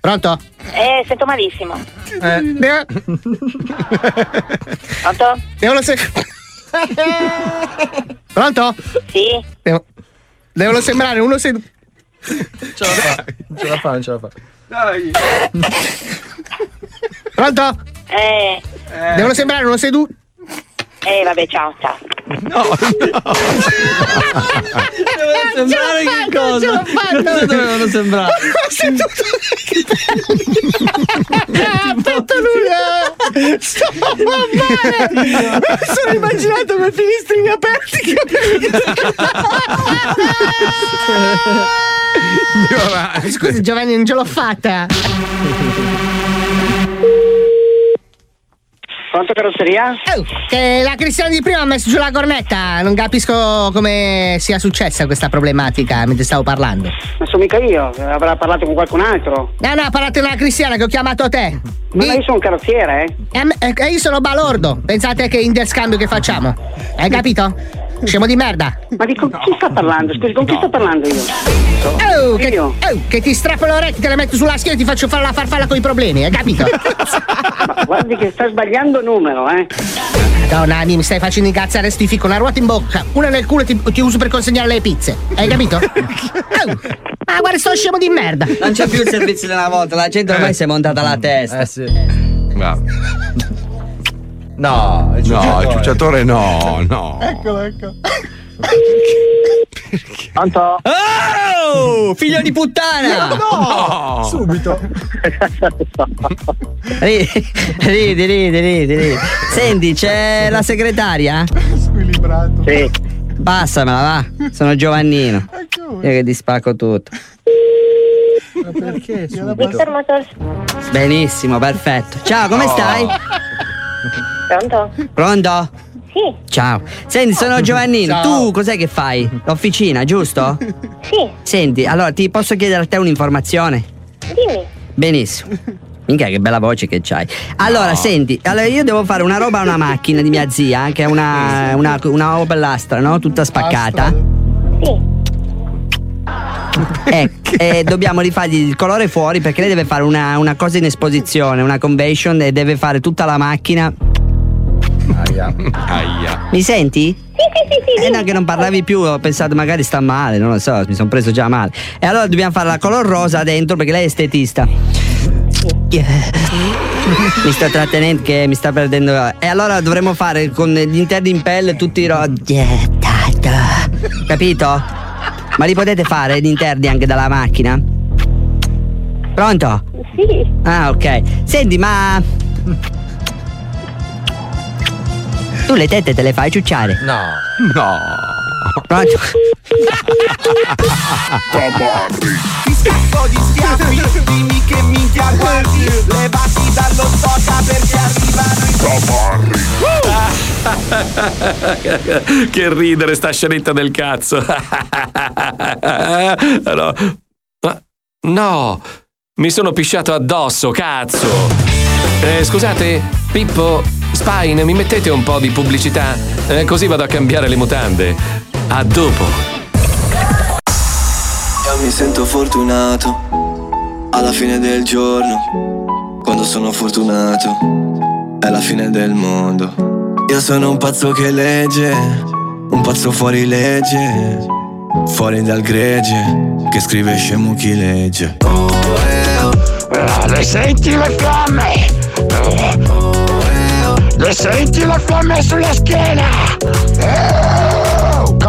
Pronto? Eh, sento malissimo. Eh, devo- Pronto? Devono se... Pronto? Sì. Devo- Devono sembrare uno seduto. Ce la fa, non ce la fa, non ce la fa. Dai. Pronto? Eh, Devono sembrare uno seduto. Eh, vabbè, ciao, ciao. No, Deve sembrare che cosa? Cosa dovevano sembrare? Aspetta lui! Sto male! Mi sono immaginato con finistrini aperti Scusi Giovanni, non ce l'ho fatta. Pronto carrozzeria? Oh, che la Cristiana di prima ha messo giù la cornetta. Non capisco come sia successa questa problematica mentre stavo parlando. Non sono mica io, avrà parlato con qualcun altro. No, no, parlate con la Cristiana che ho chiamato te. Ma io sono un carrozziere, eh? E a me- e io sono balordo. Pensate che interscambio che facciamo? Hai capito? Scemo di merda. Ma di con chi sta parlando? Scusi, con chi sto parlando io? Oh, che, oh, che ti strappo le orecchie, te le metto sulla schiena e ti faccio fare la farfalla con i problemi, hai capito? Ma guardi che sta sbagliando numero, eh? Madonna, mi stai facendo incazzare sti fico, una ruota in bocca, una nel culo e ti, ti uso per consegnare le pizze. Hai capito? Oh, ah, guarda, sto scemo di merda. Non c'è più il servizio della volta, la gente ormai si è montata la testa. Eh sì. No, No, il no, il ciucciatore no, no. Eccolo, ecco. Pronto? Oh, figlio di puttana! No! Subito. Ridi, ridi, ridi, ridi. Senti, c'è la segretaria? Squilibrato. Sì. Passamela, va. Sono Giovannino. Io che ti spacco tutto. Ma perché? Benissimo, perfetto. Ciao, come Oh. stai? Pronto? Pronto? Sì. Ciao. Senti, sono Giovannino. Ciao. Tu cos'è che fai? L'officina, giusto? Sì. Senti, allora ti posso chiedere a te un'informazione? Dimmi. Benissimo. Minchia, che bella voce che c'hai. Allora, senti, allora io devo fare una roba a una macchina di mia zia, che è una, una, una Opel Astra, no? Tutta spaccata. Sì. E, e dobbiamo rifargli il colore fuori perché lei deve fare una, una cosa in esposizione, una convention e deve fare tutta la macchina. Aia. Aia. Mi senti? Sì, sì, sì, sì. Eh no, che non parlavi più, ho pensato magari sta male, non lo so, mi sono preso già male. E allora dobbiamo fare la color rosa dentro perché lei è estetista. Mi sto trattenendo che mi sta perdendo. E allora dovremmo fare con gli interni in pelle tutti i ro- Capito? Ma li potete fare gli interni anche dalla macchina? Pronto? Sì. Ah, ok. Senti, ma. Tu le tette te le fai ciucciare? No. No. Pronto? Ti scappo di schiaffi, dimmi che minchia guardi Levati dallo stoca perché arrivano i che ridere sta scenetta del cazzo. no. No, mi sono pisciato addosso, cazzo. Eh, scusate, Pippo, Spine, mi mettete un po' di pubblicità? Eh, così vado a cambiare le mutande. A dopo. mi sento fortunato alla fine del giorno. Quando sono fortunato è la fine del mondo. Io sono un pazzo che legge, un pazzo fuori legge, fuori dal gregge, che scrive scemo chi legge. Le senti le fiamme? Le senti le fiamme sulla schiena? Oh,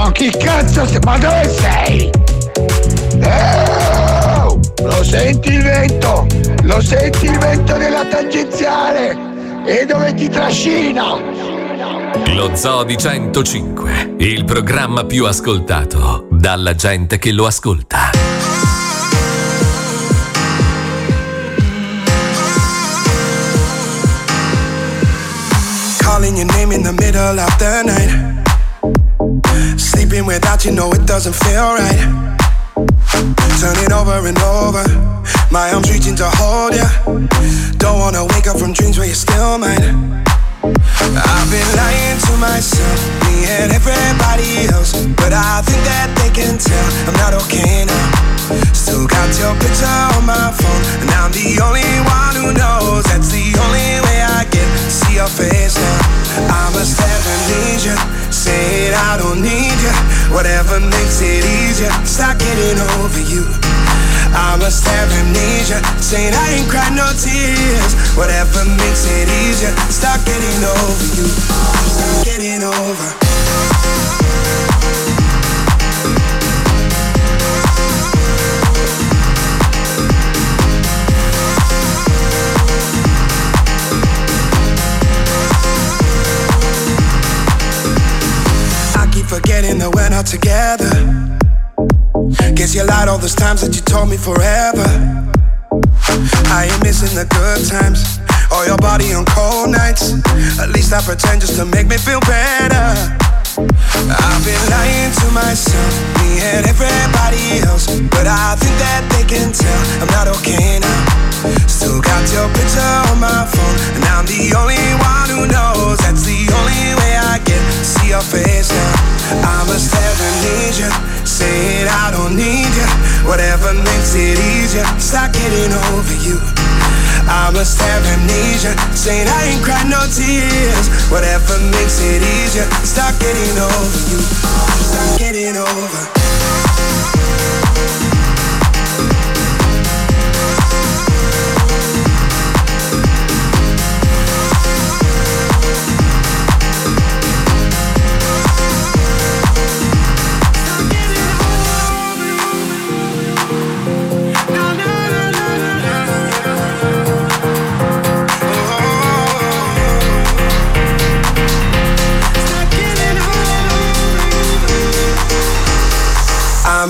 Con chi cazzo sei? Ma dove sei? Oh, Lo senti il vento? Lo senti il vento della tangenziale? E dove ti trascina? Lo Zoo di 105, il programma più ascoltato dalla gente che lo ascolta. Calling your name in the middle of the night. Sleeping without you, no, it doesn't feel right. Turning over and over. My arms reaching to hold ya. Don't wanna wake up from dreams where you're still mine. I've been lying to myself, me and everybody else. But I think that they can tell I'm not okay now. Still got your picture on my phone, and I'm the only one who knows. That's the only way I get to see your face now. I must have amnesia, say it, I don't need you. Whatever makes it easier, start getting over you. I must have amnesia, saying I ain't cried no tears. Whatever makes it easier, start getting over you. Start getting over. Keep that we're not together. Guess you lied all those times that you told me forever. I ain't missing the good times or your body on cold nights. At least I pretend just to make me feel better. I've been lying to myself, me and everybody else. But I think that they can tell I'm not okay now. Still got your picture on my phone, and I'm the only one who knows. That's the only way I get to see your face now. I must have amnesia, say it, I don't need you. Whatever makes it easier, start getting over you. I must have amnesia, saying I ain't cried no tears. Whatever makes it easier, start getting over you. Start getting over.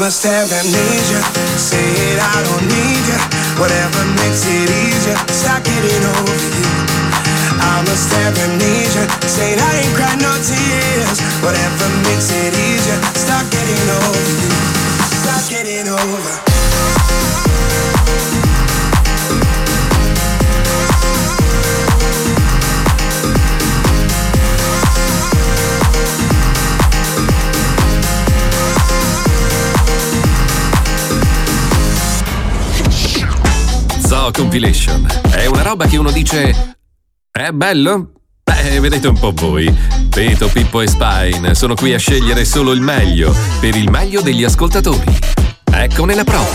Must have amnesia. Say it, I don't need you. Whatever makes it easier, start getting over you. I must have amnesia. Saying I ain't cried no tears. Whatever makes it easier, start getting over you. Start getting over. Zoo Compilation è una roba che uno dice. È bello? Beh, vedete un po' voi. Peto, Pippo e Spine sono qui a scegliere solo il meglio per il meglio degli ascoltatori. Eccone la prova.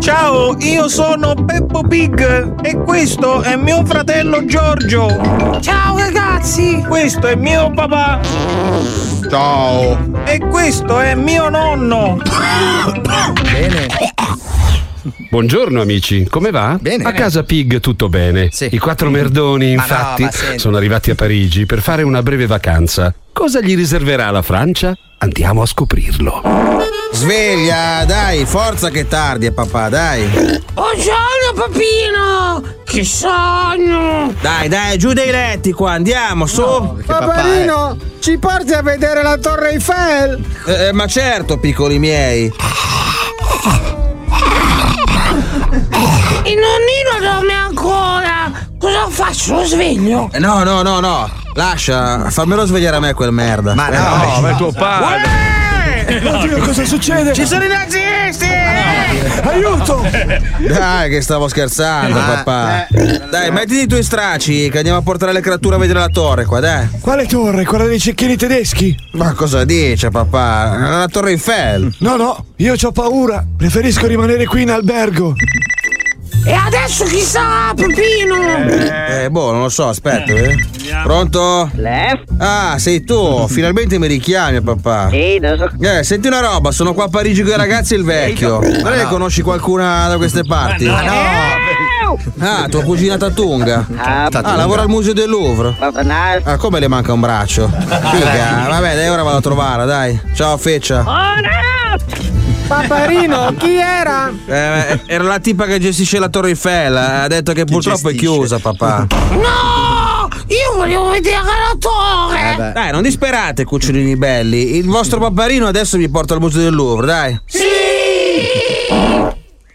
Ciao, io sono Peppo Pig e questo è mio fratello Giorgio. Ciao ragazzi! Questo è mio papà. Ciao! E questo è mio nonno. Bene. Buongiorno amici, come va? Bene. A casa Pig tutto bene. I quattro merdoni, Ma no, infatti, ma senti. sono arrivati a Parigi per fare una breve vacanza. Cosa gli riserverà la Francia? Andiamo a scoprirlo. Sveglia, dai, forza che tardi, eh, papà, dai. Buongiorno papino! Che sogno! Dai, dai, giù dei letti qua, andiamo, su. Paperino, ci porti a vedere la Torre Eiffel? Eh, eh, ma certo, piccoli miei. Il nonnino dorme ancora! Cosa faccio? Lo sveglio? Eh, No, no, no, no. Lascia, fammelo svegliare a me quel merda. Ma no, Eh, ma è tuo padre. Oddio, cosa succede? Ci sono i nazisti! Aiuto! Dai, che stavo scherzando, Ah, papà. Dai, mettiti i tuoi stracci, che andiamo a portare le creature a vedere la torre qua, dai. Quale torre? Quella dei cecchini tedeschi? Ma cosa dice, papà? La torre Eiffel. No, no, io ho paura. Preferisco rimanere qui in albergo. E adesso chi sarà, Peppino? Eh, boh, non lo so, aspetta. eh. Pronto? Ah, sei tu. Finalmente mi richiami, papà. Sì, lo so. Eh, senti una roba, sono qua a Parigi con i ragazzi e il vecchio. Non è che conosci qualcuna da queste parti? No. Ah, tua cugina Tatunga. Ah, Ah, lavora al museo del Louvre. No. Ah, come le manca un braccio? Figa, vabbè, dai, ora vado a trovarla, dai. Ciao, feccia. Paparino, chi era? Eh, era la tipa che gestisce la Torre Eiffel. Ha detto che purtroppo è chiusa, papà. No! Io volevo vedere la torre! Dai, non disperate, cucciolini belli. Il vostro paparino adesso vi porta al museo del Louvre, dai.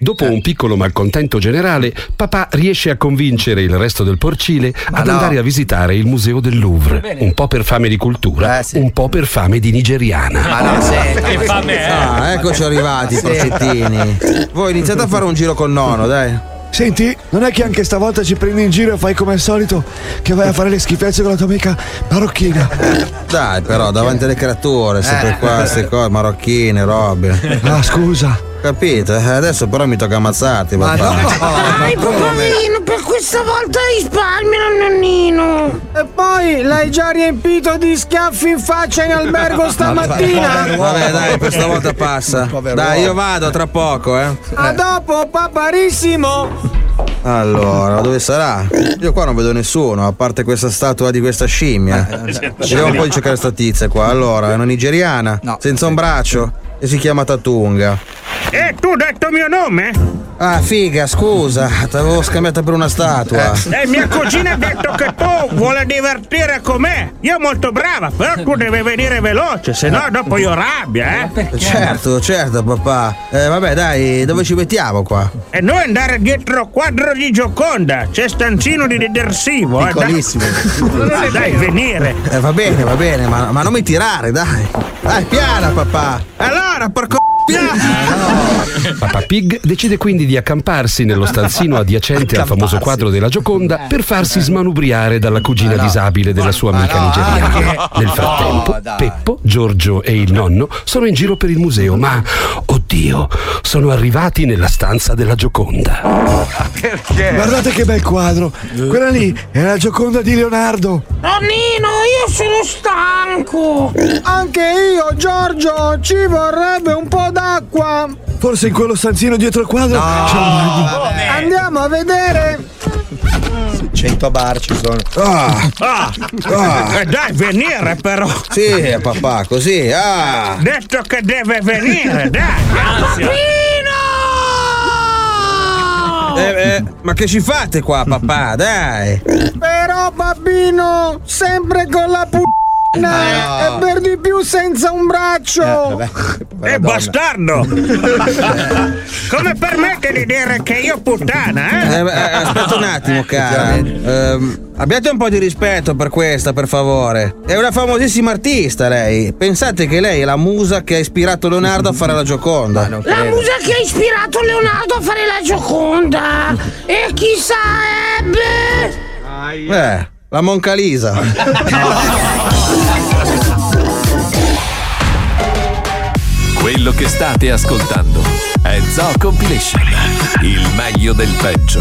Dopo un piccolo malcontento generale, papà riesce a convincere il resto del porcile ad no. andare a visitare il museo del Louvre. Un po' per fame di cultura, un po' per fame di nigeriana. Ma no, Ah, eccoci arrivati, porcettini. Voi iniziate a fare un giro col nonno, dai. Senti, non è che anche stavolta ci prendi in giro e fai come al solito che vai a fare le schifezze con la tua amica marocchina. Dai, però, davanti alle creature, sempre qua, queste cose, marocchine, robe. Ah, scusa. Capito? Eh, Adesso però mi tocca ammazzarti, papà. Dai, Paparino, per questa volta risparmia nonnino! E poi l'hai già riempito di schiaffi in faccia in albergo stamattina? Vabbè, dai, per stavolta passa. Dai, io vado tra poco, eh. A dopo, paparissimo! Allora, dove sarà? Io qua non vedo nessuno, a parte questa statua di questa scimmia. Vediamo un po' di cercare sta tizia qua. Allora, è una nigeriana, senza un braccio, e si chiama Tatunga. E tu hai detto mio nome? Ah, figa, scusa, t'avevo scambiata per una statua. E mia cugina ha detto che tu vuole divertire con me. Io molto brava, però tu devi venire veloce, se no dopo io rabbia, eh? Certo, certo, papà. Eh, vabbè, dai, dove ci mettiamo qua? E noi andare dietro quadro di Gioconda, c'è stanzino di detersivo, eh? Piccolissimo. Dai, dai venire. Eh, va bene, va bene, ma, ma non mi tirare, dai. Dai, piana, papà. Allora, porco. Papà Pig decide quindi di accamparsi nello stanzino adiacente al famoso quadro della Gioconda per farsi smanubriare dalla cugina disabile della sua amica nigeriana. Nel frattempo, Peppo, Giorgio e il nonno sono in giro per il museo, ma oddio, sono arrivati nella stanza della Gioconda. Guardate che bel quadro. Quella lì è la Gioconda di Leonardo. Nonnino, io sono stanco! Anche io, Giorgio, ci vorrebbe un po' d'acqua. Forse in quello stanzino dietro il quadro c'è un bagno. Andiamo a vedere. 100 bar ci sono. Ah, Ah, Ah. eh, dai, venire però. sì, papà, così. Ah. Detto che deve venire, dai. Eh, eh, ma che ci fate qua, papà? Dai. Però, babbino, sempre con la p***a e per di più senza un braccio. Eh, bastardo! Come permette di dire che io puttana, Eh, eh? eh, aspetta un attimo, cara. Ehm, abbiate un po' di rispetto per questa, per favore. È una famosissima artista, lei. Pensate che lei è la musa che ha ispirato Leonardo a fare la Gioconda. La musa che ha ispirato Leonardo a fare la Gioconda! E chi sarebbe? Eh, la Moncalisa. Quello che state ascoltando è Zoo Compilation, il meglio del peggio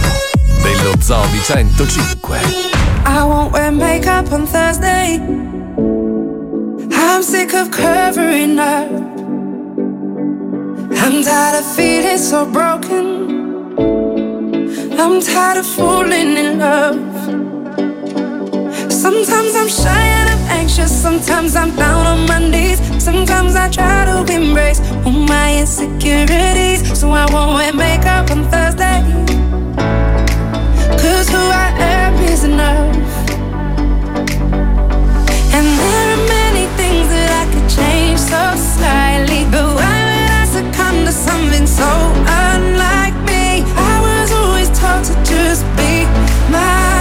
dello Zoo di 105. I won't wear makeup on Thursday. I'm sick of covering up. I'm tired of feeling so broken. I'm tired of falling in love. Sometimes I'm shy anxious. Sometimes I'm down on my knees. Sometimes I try to embrace all my insecurities. So I won't wear makeup on Thursday. Cause who I am is enough. And there are many things that I could change so slightly. But why would I succumb to something so unlike me? I was always taught to just be myself.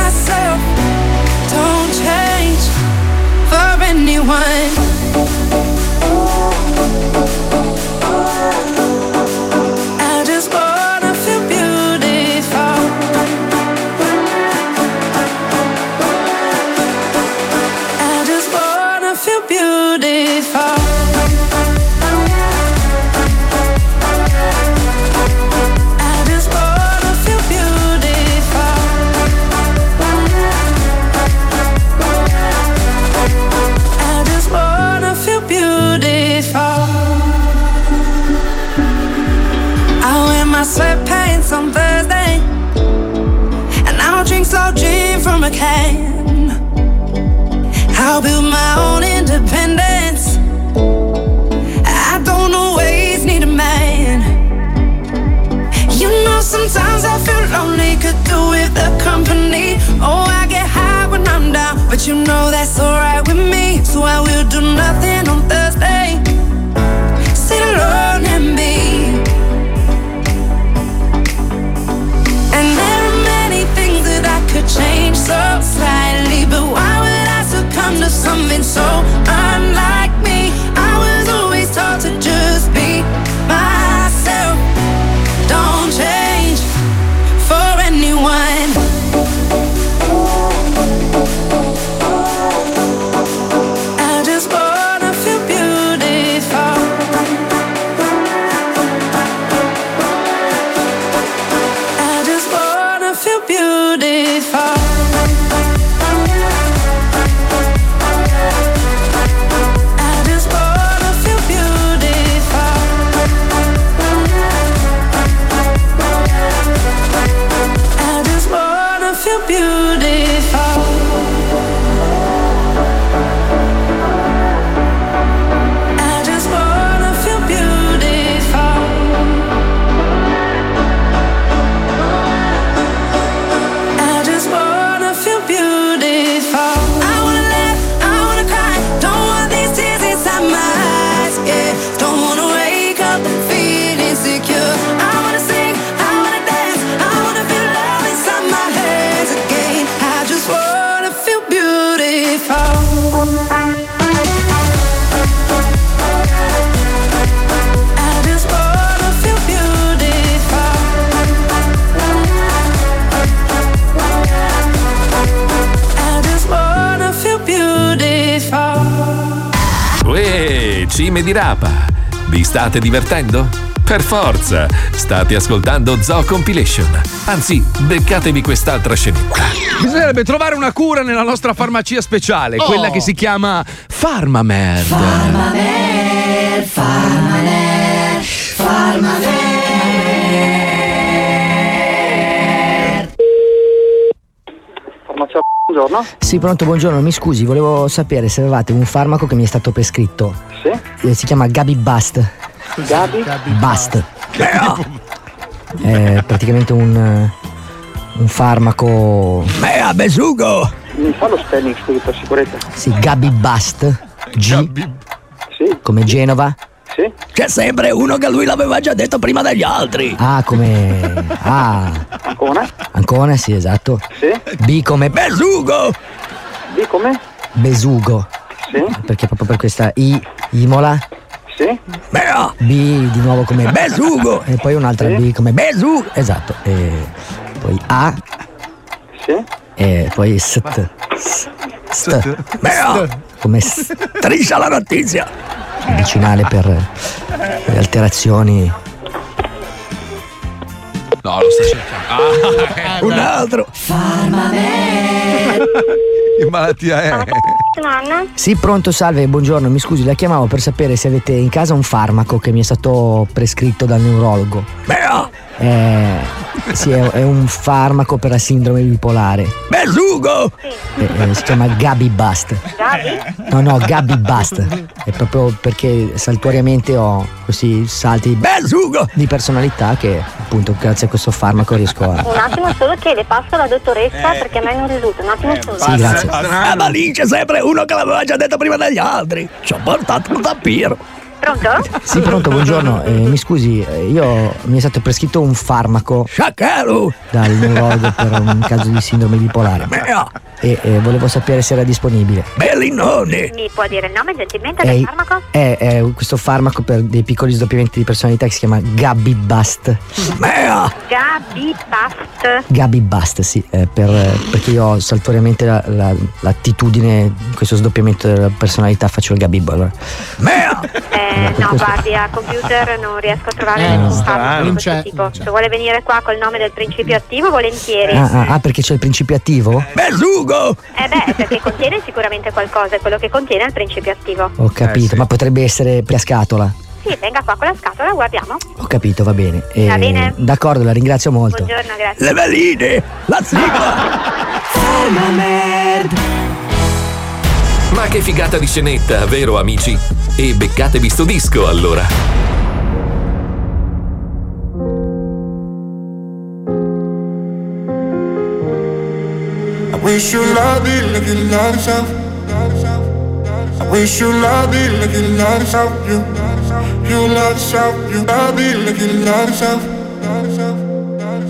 could if I you know that's alright with me. So I will do nothing on Thursday. Sit alone and be. And there are many things that I could change so slightly, but why would I succumb to something so unlike di rapa! Vi state divertendo? Per forza! State ascoltando Zoo Compilation. Anzi, beccatevi quest'altra scenetta. Bisognerebbe trovare una cura nella nostra farmacia speciale, Oh. quella che si chiama. Farmaner, Farmaner, Farmaner. Farmacia, buongiorno. Sì, pronto, buongiorno. Mi scusi, volevo sapere se avevate un farmaco che mi è stato prescritto. Eh, si chiama Gabi Bust. Gabi? Bust. È praticamente un, un farmaco. Mea besugo! Mi fa lo spelling, scusi, per sicurezza. Sì, Gabi Bust. G. Sì. Come Genova. Sì? C'è sempre uno che lui l'aveva già detto prima degli altri. Ah, come. Ah. Ancona? Ancona, sì, esatto. Sì? B come Besugo! B come? Besugo. Sì? Perché proprio per questa I, Imola. Sì? B di nuovo come Besugo. E poi un'altra B come Besu. Esatto. E poi A. Sì? E poi St. S- St. Bea. Come striscia la notizia. Medicinale per le alterazioni. No, lo sta cercando. Un altro. Che malattia è? Nonna? Sì, pronto, salve, buongiorno. Mi scusi, la chiamavo per sapere se avete in casa un farmaco che mi è stato prescritto dal neurologo. Bea! Eh, sì, è, è un farmaco per la sindrome bipolare. Besugo! Eh, eh, si chiama Gabi Bust. Gabi? No, no, Gabi Bust. È proprio perché saltuariamente ho questi salti Besugo di personalità che appunto grazie a questo farmaco riesco a... Un attimo solo che le passo alla dottoressa perché a me non risulta. Un attimo solo. Sì, grazie. Ah, ma lì c'è sempre uno che l'aveva già detto prima degli altri. Ci ho portato un tappiro. Pronto? Sì, pronto, buongiorno. Eh, mi scusi, eh, io mi è stato prescritto un farmaco dal neurologo per un caso di sindrome bipolare. E eh, volevo sapere se era disponibile. Bellinone! Mi può dire il nome gentilmente È, del farmaco? è- è questo farmaco per dei piccoli sdoppiamenti di personalità che si chiama Gabi Bust. Gabi Past. Gabi Bust, sì, eh, per- perché io ho saltuariamente la- la- l'attitudine, questo sdoppiamento della personalità, faccio il Gabi Bust. Eh, no, questo- guardi, a computer non riesco a trovare Eh, nessun strano. farmaco di Non questo c'è, tipo. Se vuole venire qua col nome del principio attivo, volentieri. Ah, ah, ah, perché c'è il principio attivo? Besugo! Eh beh, perché contiene sicuramente qualcosa, è quello che contiene il principio attivo. Ho capito, ma potrebbe essere per la scatola. Sì, venga qua con la scatola, guardiamo. Ho capito, va bene. Va bene. D'accordo, la ringrazio molto. Buongiorno, grazie. Le veline! La sigla! Mamma merda! Ma che figata di scenetta, vero amici? E beccatevi sto disco allora. Wish you love it like you love yourself. I wish you love it like you love yourself. You, you love yourself. You love it like you love yourself.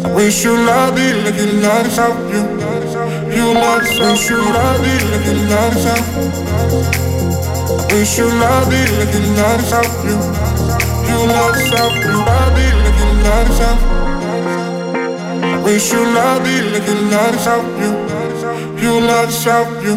I wish you love it like you love yourself. You, you love yourself. Wish you love it like you love yourself. Wish you love it like you love yourself. You, you love yourself. You love it like you love yourself. Wish you love it like you love yourself. You, you love yourself. You.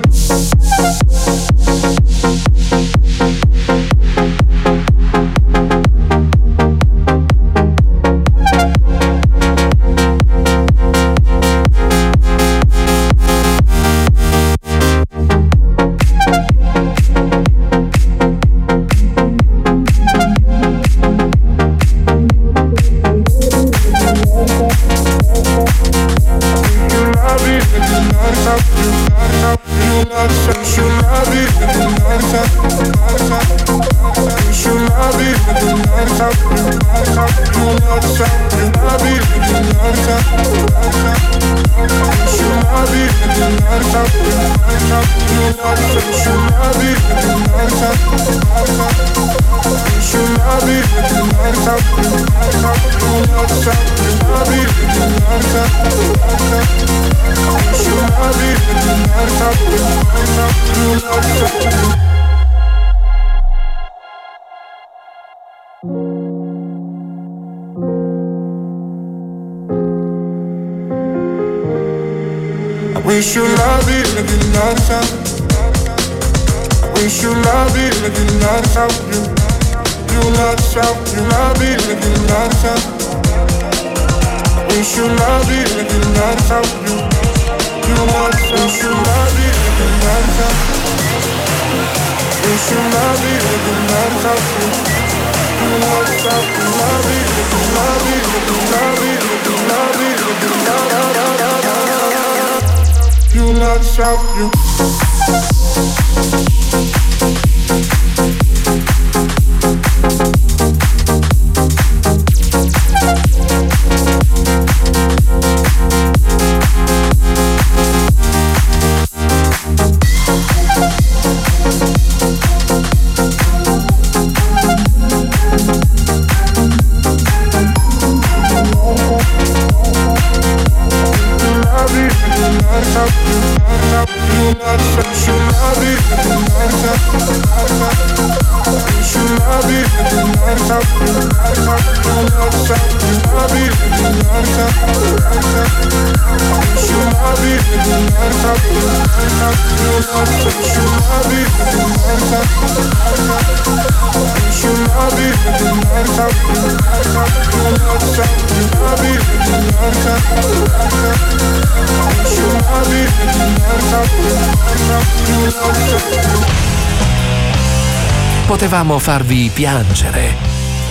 Piangere,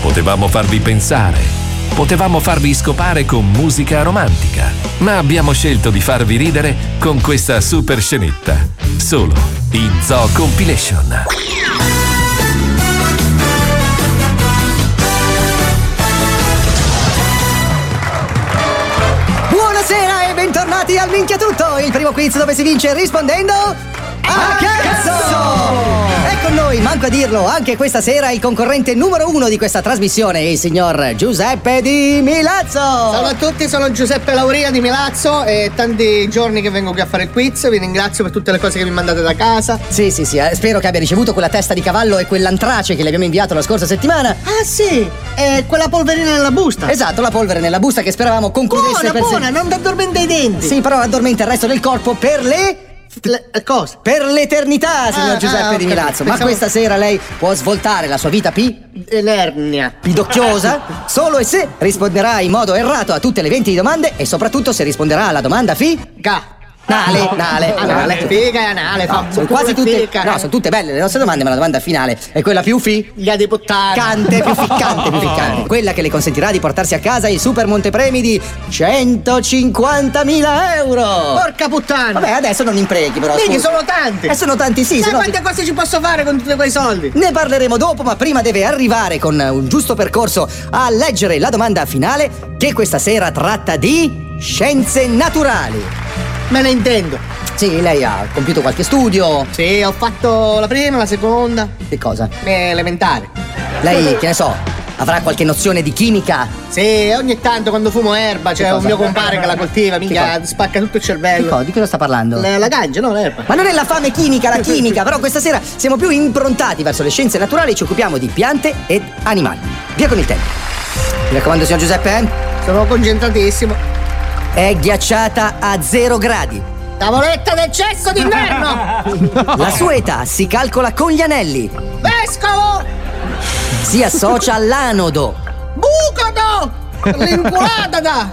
potevamo farvi pensare, potevamo farvi scopare con musica romantica, ma abbiamo scelto di farvi ridere con questa super scenetta, solo in Zoo Compilation. Buonasera e bentornati al Minchia Tutto, il primo quiz dove si vince rispondendo a cazzo! È con noi, manco a dirlo, anche questa sera il concorrente numero uno di questa trasmissione, il signor Giuseppe di Milazzo! Salve a tutti, sono Giuseppe Lauria di Milazzo e tanti giorni che vengo qui a fare il quiz. Vi ringrazio per tutte le cose che mi mandate da casa. Sì, sì, sì, eh, spero che abbia ricevuto quella testa di cavallo e quell'antrace che le abbiamo inviato la scorsa settimana. Ah sì, è quella polverina nella busta. Esatto, la polvere nella busta che speravamo concludesse Buona, per buona, se- non ti addormenta i denti. Sì, però addormenta il resto del corpo per le cosa? Per l'eternità, signor Ah, Giuseppe ah, di. Milazzo. Ma Pensavo- questa sera lei può svoltare la sua vita P? L'ernia. Pidocchiosa? Solo e se risponderà in modo errato a tutte le 20 domande e soprattutto se risponderà alla domanda Fi? Ga. Nale, nale, Anale, figa e anale, fa sono quasi tutte. No, sono tutte belle le nostre domande, ma la domanda finale è quella più fi. Gli di puttana. Cante, più ficcante, più ficcante. Quella che le consentirà di portarsi a casa il super montepremi di 150.000 euro. Porca puttana! Vabbè, adesso non imprechi, però. Minchia, sono tanti! Eh, sono tanti, sì. Sai sono- quante cose ci posso fare con tutti quei soldi? Ne parleremo dopo, ma prima deve arrivare con un giusto percorso a leggere la domanda finale che questa sera tratta di scienze naturali. Me ne intendo. Sì, lei ha compiuto qualche studio. Sì, ho fatto la prima, la seconda. Che cosa? Eh, elementare. Lei, che ne so, avrà qualche nozione di chimica? Sì, ogni tanto quando fumo erba c'è Che un cosa? mio compare che la coltiva, minchia, cosa? spacca tutto il cervello. co- di cosa sta parlando? La, la ganja, no, l'erba. Ma non è la fame chimica, la chimica, però questa sera siamo più improntati verso le scienze naturali e ci occupiamo di piante ed animali. Via con il tempo. Mi raccomando, signor Giuseppe, eh? Sono concentratissimo. È ghiacciata a zero gradi. Tavoletta del cesso d'inverno! La sua età si calcola con gli anelli. Vescovo! Si associa all'anodo. Bucodo! L'inculata da!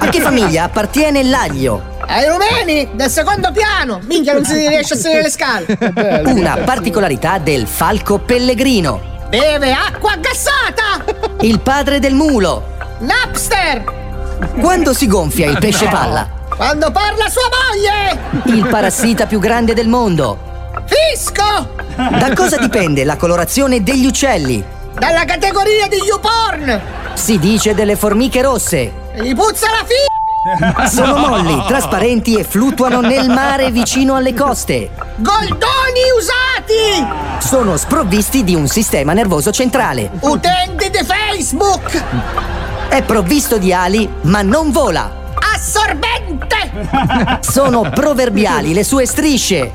A che famiglia appartiene l'aglio? Ai rumeni del secondo piano! Minchia, non si riesce a salire le scale! Una particolarità del falco pellegrino. Beve acqua gassata! Il padre del mulo. Napster! Quando si gonfia il pesce palla? Quando parla sua moglie! Il parassita più grande del mondo. Fisco! Da cosa dipende la colorazione degli uccelli? Dalla categoria di YouPorn! Si dice delle formiche rosse. Gli puzza la fi... Sono molli, trasparenti e fluttuano nel mare vicino alle coste. Goldoni usati! Sono sprovvisti di un sistema nervoso centrale. Utenti di Facebook! È provvisto di ali, ma non vola. Assorbente! Sono proverbiali le sue strisce.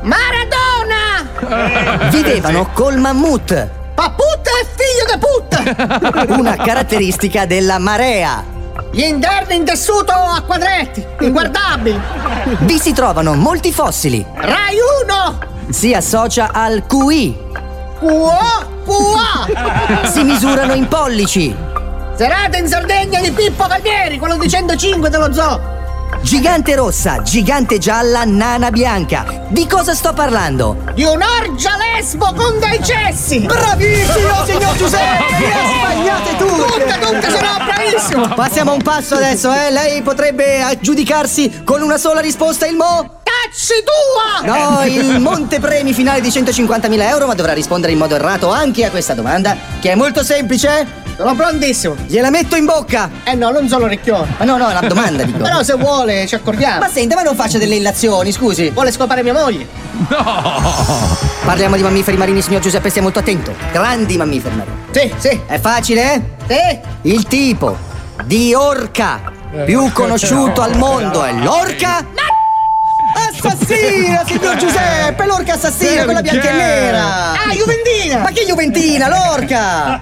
Maradona! Vivevano col mammut. Paputta e figlio di putta! Una caratteristica della marea. Gli interni in tessuto a quadretti, inguardabili! Vi si trovano molti fossili. Rai 1! Si associa al QI. Qua! Qua! Si misurano in pollici. Serata in Sardegna di Pippo Palmieri, quello di 105 dello zoo! Gigante rossa, gigante gialla, nana bianca. Di cosa sto parlando? Di un'orgia lesbo con dei cessi! Bravissimo, signor Giuseppe! Le sbagliate tutte! Tutte, tutte, sono bravissimo! Passiamo a un passo adesso, eh? Lei potrebbe aggiudicarsi con una sola risposta il mo? Tacci tua! No, il montepremi finale di 150.000 euro, ma dovrà rispondere in modo errato anche a questa domanda, che è molto semplice. Sono prontissimo! Gliela metto in bocca! Eh no, non sono orecchione! Ma no, no, è una domanda, dico. Però se vuole ci accordiamo! Ma senta, ma non faccia delle illazioni, scusi. Vuole scopare mia moglie? Parliamo di mammiferi marini, signor Giuseppe, stia molto attento. Grandi mammiferi marini. Sì, sì! È facile, eh? Sì! Il tipo di orca più conosciuto al mondo è l'orca assassina, signor Giuseppe, l'orca assassina, quella bianca e nera. Ah, Juventina! Ma che Juventina, l'orca?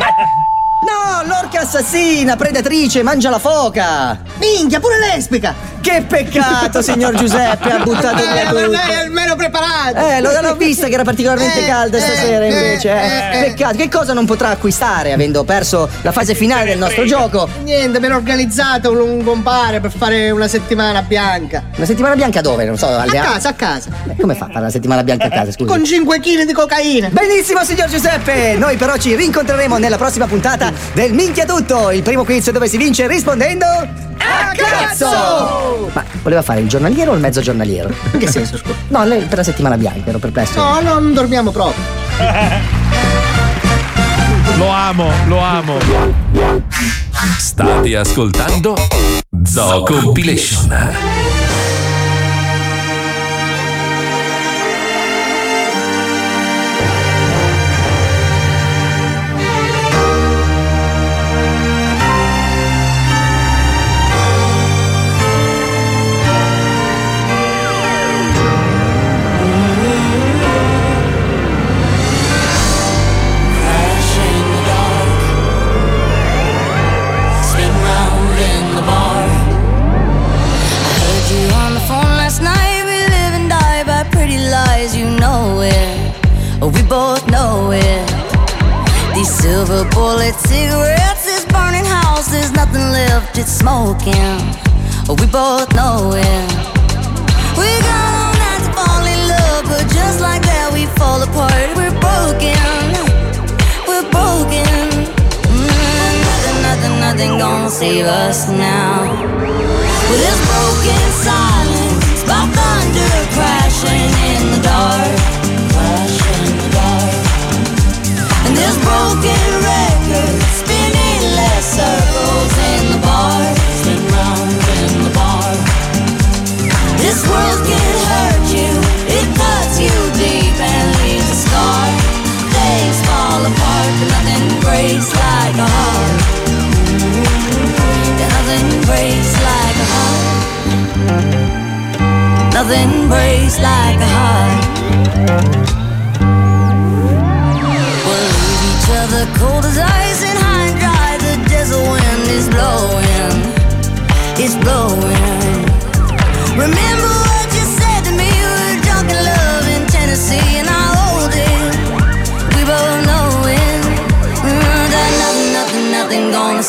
No, l'orca assassina, predatrice, mangia la foca. Minchia, pure lesbica! Che peccato, signor Giuseppe, ha buttato via Eh, per tutto. lei è almeno preparato! Eh, lo- l'ho vista che era particolarmente Eh, calda eh, stasera eh, invece. eh. eh. Peccato, che cosa non potrà acquistare avendo perso la fase finale del nostro gioco? Niente, mi ero organizzato un, un compare per fare una settimana bianca. Una settimana bianca dove? Non so, alle A casa, a casa. Eh, Come fa a fare la settimana bianca a casa, scusi? Con 5 kg di cocaina. Benissimo, signor Giuseppe! Noi però ci rincontreremo nella prossima puntata del Minchia Tutto, il primo quiz dove si vince rispondendo... A cazzo! Ma voleva fare il giornaliero o il mezzo giornaliero? In che senso, scusa? No, lei per la settimana bianca, ero perplesso. No, no, non dormiamo proprio. Lo amo, lo amo. State ascoltando Zoo Compilation. smoking. We both know it. We got all night to fall in love, but just like that, we fall apart. We're broken. We're broken. Mm, nothing, nothing, nothing gonna save us now. Well, this broken silence by thunder crashing in the dark. Crashing in the dark. And this broken. This world can hurt you, it cuts you deep and leaves a scar. Things fall apart, but nothing breaks like a heart. Nothing breaks like a heart. Nothing breaks like a heart. We'll leave each other cold as ice and desert wind is blowing, it's blowing. Remember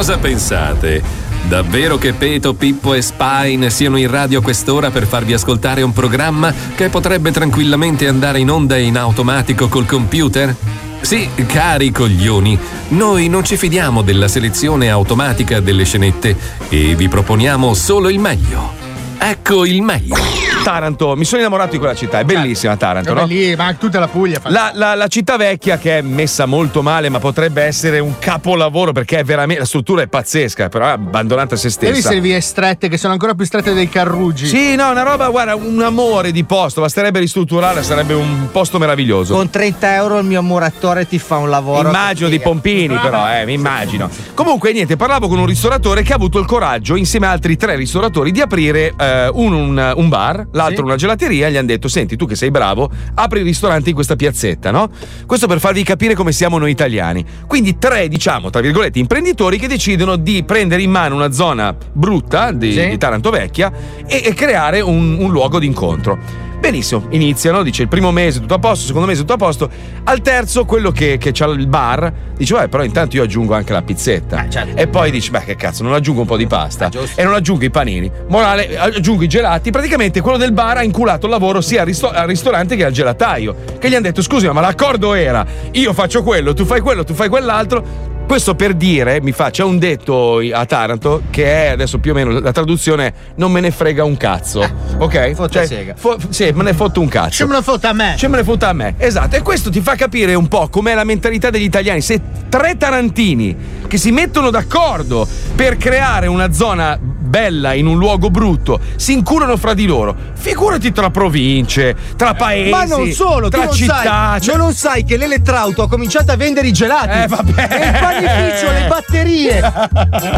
Cosa pensate? Davvero che Peto, Pippo e Spine siano in radio quest'ora per farvi ascoltare un programma che potrebbe tranquillamente andare in onda in automatico col computer? Sì, cari coglioni, noi non ci fidiamo della selezione automatica delle scenette e vi proponiamo solo il meglio. Ecco il meglio. Taranto, mi sono innamorato di quella città, è bellissima Taranto, no? lì, ma tutta la Puglia. La, la- la città vecchia che è messa molto male, ma potrebbe essere un capolavoro perché è veramente la struttura è pazzesca, però è abbandonata a se stessa. le vie strette che sono ancora più strette dei carruggi? Sì, no, una roba, guarda, un amore di posto, basterebbe ristrutturare, sarebbe un posto meraviglioso. Con 30 euro il mio muratore ti fa un lavoro. Immagino di pompini, però, eh, mi immagino. Comunque, niente, parlavo con un ristoratore che ha avuto il coraggio, insieme a altri tre ristoratori, di aprire eh, un, un- un bar, l'altro una gelateria. E gli hanno detto: Senti, tu che sei bravo, apri il ristorante in questa piazzetta, no? Questo per farvi capire come siamo noi italiani. Quindi, tre, diciamo, tra virgolette, imprenditori che decidono di prendere in mano una zona brutta di, Sì. di Taranto Vecchia e, e creare un, un luogo d'incontro. Benissimo, iniziano, dice il primo mese tutto a posto, il secondo mese tutto a posto. Al terzo, quello che, che c'ha il bar dice: Vabbè, però intanto io aggiungo anche la pizzetta. E poi dice: Beh, che cazzo, non aggiungo un po' di pasta e non aggiungo i panini. Morale, aggiungo i gelati. Praticamente quello del bar ha inculato il lavoro sia al, risto- al ristorante che al gelataio. Che gli hanno detto: Scusi, ma l'accordo era: io faccio quello, tu fai quello, tu fai quell'altro. Questo per dire, mi fa, c'è un detto a Taranto che è adesso più o meno la traduzione non me ne frega un cazzo. Ok? Fotte Cioè, sega. fo- sì, me ne fotto un cazzo. Ce me lo fotta a me. Ce me ne fotta a me. Esatto. E questo ti fa capire un po' com'è la mentalità degli italiani. Se tre tarantini che si mettono d'accordo per creare una zona bella in un luogo brutto si incurano fra di loro, figurati tra province, tra paesi, Ma non solo, tu tra non città. sai, cioè- tu non sai che l'elettrauto ha cominciato a vendere i gelati. Eh, vabbè. E il panificio, le batterie.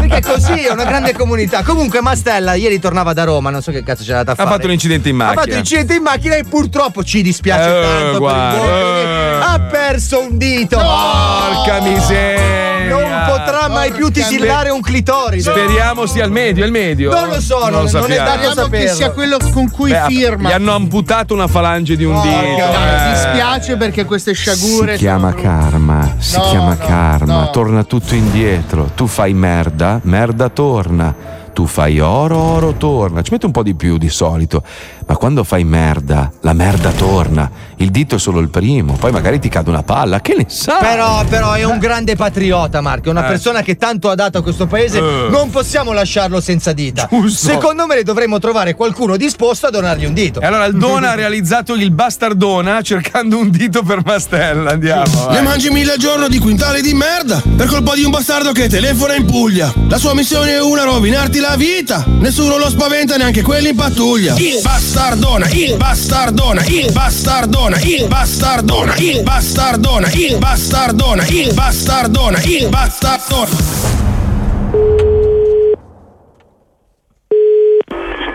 Perché così è una grande comunità. Comunque, Mastella ieri tornava da Roma, non so che cazzo c'era da Ha fare. fatto un incidente in Ha macchina. fatto un incidente in macchina e purtroppo ci dispiace Eh, tanto guarda, eh. Ha perso un dito. Porca miseria! Non potrà mai più tisillare un clitoride. Speriamo sia il medio, è il medio. Non lo so, non- lo non è dato Speriamo che sia quello con cui Beh, firma. Gli hanno amputato una falange di un dito. Mi eh. dispiace perché queste sciagure. Si chiama karma, si No, chiama no, karma, no. torna tutto indietro. Tu fai merda, merda torna. Tu fai oro, oro torna. Ci mette un po' di più di solito. Ma quando fai merda, la merda torna. Il dito è solo il primo, poi magari ti cade una palla. Che ne sai? Però, però è un grande patriota, Marco. È una Eh. persona che tanto ha dato a questo paese. Eh. Non possiamo lasciarlo senza dita. Secondo me dovremmo trovare qualcuno disposto a donargli un dito. E allora il Dona ha realizzato il bastardona cercando un dito per Mastella. Andiamo. Ne vai. mangi mille al giorno di quintali di merda per colpa di un bastardo che telefona in Puglia. La sua missione è una, rovinarti la vita. Nessuno lo spaventa, neanche quelli in pattuglia. Il bastardona, il bastardona, il bastardona, il bastardona, il bastardona, il bastardona, il bastardona, il bastardona.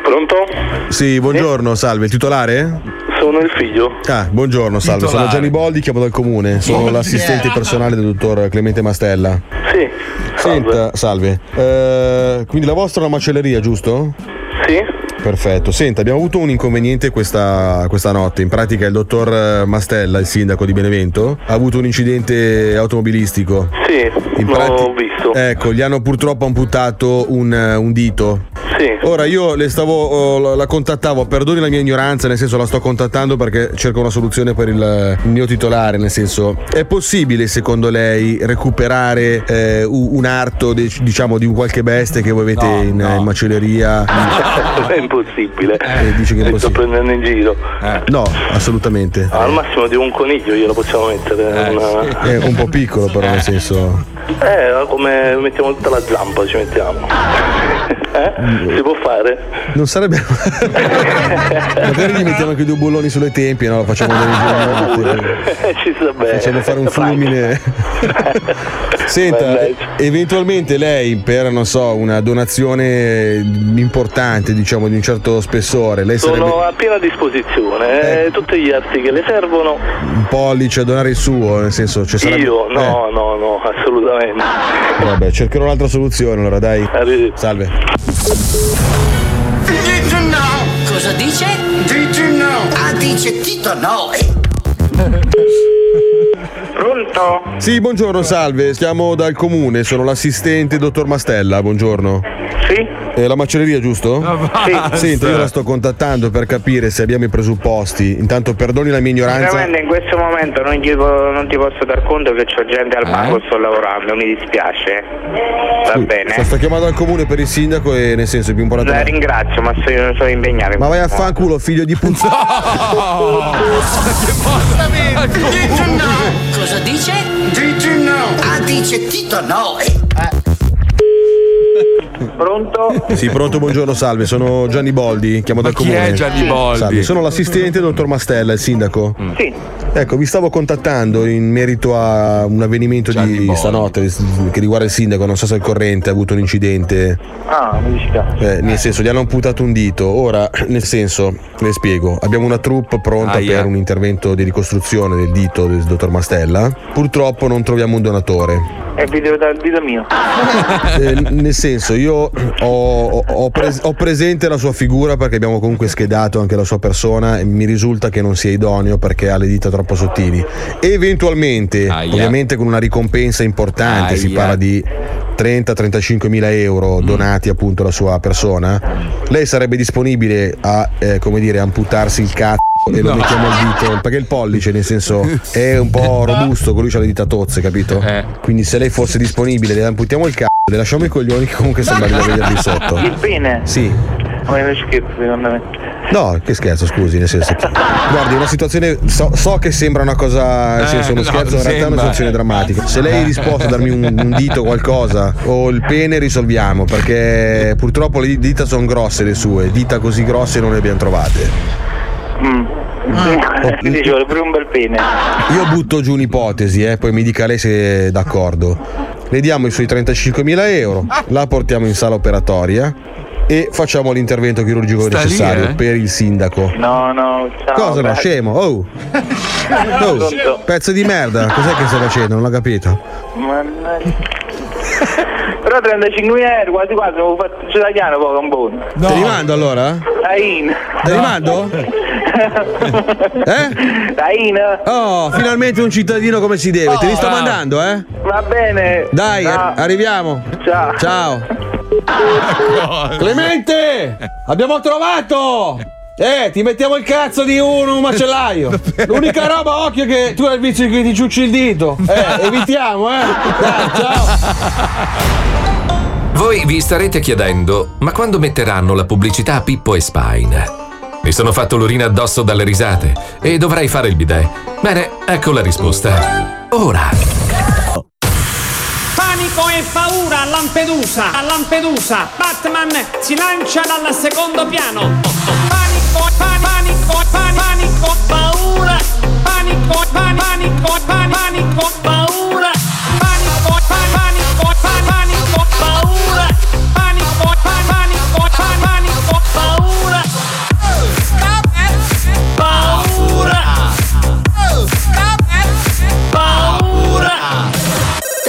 Pronto? Sì, buongiorno, salve, il titolare? Sono il figlio. Ah, buongiorno, salve, sono Titolare. Gianni Boldi, chiamo dal comune, sono Buongiorno. l'assistente personale del dottor Clemente Mastella. Sì. Senta, salve, eh, quindi la vostra è una macelleria, giusto? Sì. Perfetto, senta, abbiamo avuto un inconveniente questa, questa notte. In pratica il dottor Mastella, il sindaco di Benevento, ha avuto un incidente automobilistico. Sì, In l'ho prati- visto. Ecco, gli hanno purtroppo amputato un, eh, un dito. Sì. Ora io le stavo, oh, la- contattavo, perdoni la mia ignoranza, nel senso la sto contattando perché cerco una soluzione per il, mio titolare, nel senso è possibile secondo lei recuperare eh, un arto de- diciamo di un qualche bestia che voi avete in, in macelleria? è impossibile. Eh, dice che è Mi sto impossibile. prendendo in giro. No, assolutamente. Al massimo di un coniglio glielo possiamo mettere. una- È un po' piccolo però nel senso... Eh, come mettiamo tutta la zampa ci mettiamo. Eh? Si può fare? Non sarebbe. Magari gli mettiamo anche due bulloni sulle tempie, no? Facciamo andare in giro. ci sta bene. Facciamo fare un fulmine. Senta, eventualmente lei per, non so, una donazione importante, diciamo, di un certo spessore, lei Sono sarebbe a piena disposizione, eh, tutti gli arti che le servono. un pollice a donare il suo, nel senso, ci sarebbe... Io no, no, no, assolutamente. Eh, vabbè, cercherò un'altra soluzione allora, dai. Salve. Dice no! Cosa dice? Dice no! Ah, dice Tito no! Pronto? Sì, buongiorno, salve, chiamo dal comune, sono l'assistente dottor Mastella, buongiorno. Sì? la macelleria, giusto? basta. Senta, io la sto contattando per capire se abbiamo i presupposti. Intanto perdoni la mia ignoranza. Veramente in questo momento non, gli po- non ti posso dar conto che c'ho gente al banco sto lavorando, mi dispiace. Va Scusi, bene. Sto, sto chiamando al comune per il sindaco e nel senso è più importante. La ringrazio, ma sono, sono impegnato. in Ma vai a fanculo, figlio di. Dice no! Cosa dice? Dice no! Ah, dice Tito no! Pronto? Sì, pronto, buongiorno, salve. Sono Gianni Boldi, chiamo dal chi comune. è Gianni Boldi? Salve, sono l'assistente dottor Mastella, il sindaco. Sì. Ecco, vi stavo contattando in merito a un avvenimento di stanotte che riguarda il sindaco, non so se è al corrente, ha avuto un incidente. Ah, mi dispiace. Eh, nel senso, gli hanno amputato un dito. Ora, nel senso, le spiego, abbiamo una troupe pronta Aia. per un intervento di ricostruzione del dito del dottor Mastella. Purtroppo non troviamo un donatore. È il video dal dito mio. Eh, nel senso, io ho, ho- ho pres- ho presente la sua figura perché abbiamo comunque schedato anche la sua persona e mi risulta che non sia idoneo perché ha le dita troppo sottili. Eventualmente, ovviamente con una ricompensa importante, si Aia. parla di 30-35 mila euro donati appunto alla sua persona, lei sarebbe disponibile a, eh, come dire, amputarsi il cazzo e lo No. mettiamo al dito perché il pollice nel senso è un po' robusto con lui c'ha le dita tozze capito quindi se lei fosse disponibile le amputiamo il cazzo le lasciamo i coglioni che comunque sembra di vederli sotto Il pene? sì Ma è scherzo secondo me. No, che scherzo, scusi, nel senso che. Guardi, è una situazione. So, so che sembra una cosa. Nel Eh, senso, uno no, scherzo, in realtà è una situazione drammatica. Se lei è disposto a darmi un, un dito o qualcosa, o il pene, risolviamo. Perché purtroppo le dita sono grosse le sue, dita così grosse non le abbiamo trovate. Mm. Quindi ci vuole pure un bel pene. Io butto giù un'ipotesi, eh, poi mi dica lei se è d'accordo. Le diamo i suoi 35.000 euro, la portiamo in sala operatoria e facciamo l'intervento chirurgico Sta lì, necessario eh? per il sindaco. No, no, ciao. Cosa no, scemo? Oh! Oh, pezzo di merda, cos'è che stai facendo? Non l'ho capito. mannaggia. Però 35 euro, quasi quasi, avevo fatto il italiano poco un buono. Te li mando allora? Dain. Te li mando? Eh? Dain. Oh, finalmente un cittadino come si deve. Te li sto Oh. mandando, eh? Va bene. Dai, Ciao. arriviamo. Ciao. Ciao. Clemente! Abbiamo trovato! Eh, ti mettiamo il cazzo di uno, un macellaio. L'unica roba, occhio, che tu hai il vizio che ti ciucci il dito. Eh, evitiamo, eh. Dai, ciao. Voi vi starete chiedendo, ma quando metteranno la pubblicità a Pippo e Spine? Mi sono fatto l'urina addosso dalle risate e dovrei fare il bidet. Bene, ecco la risposta. Ora. Panico e paura a Lampedusa, a Lampedusa. Batman si lancia dal secondo piano. Panico, pa- panico, pa- panico, paura. Panico, pa- panico, pa- panico, paura.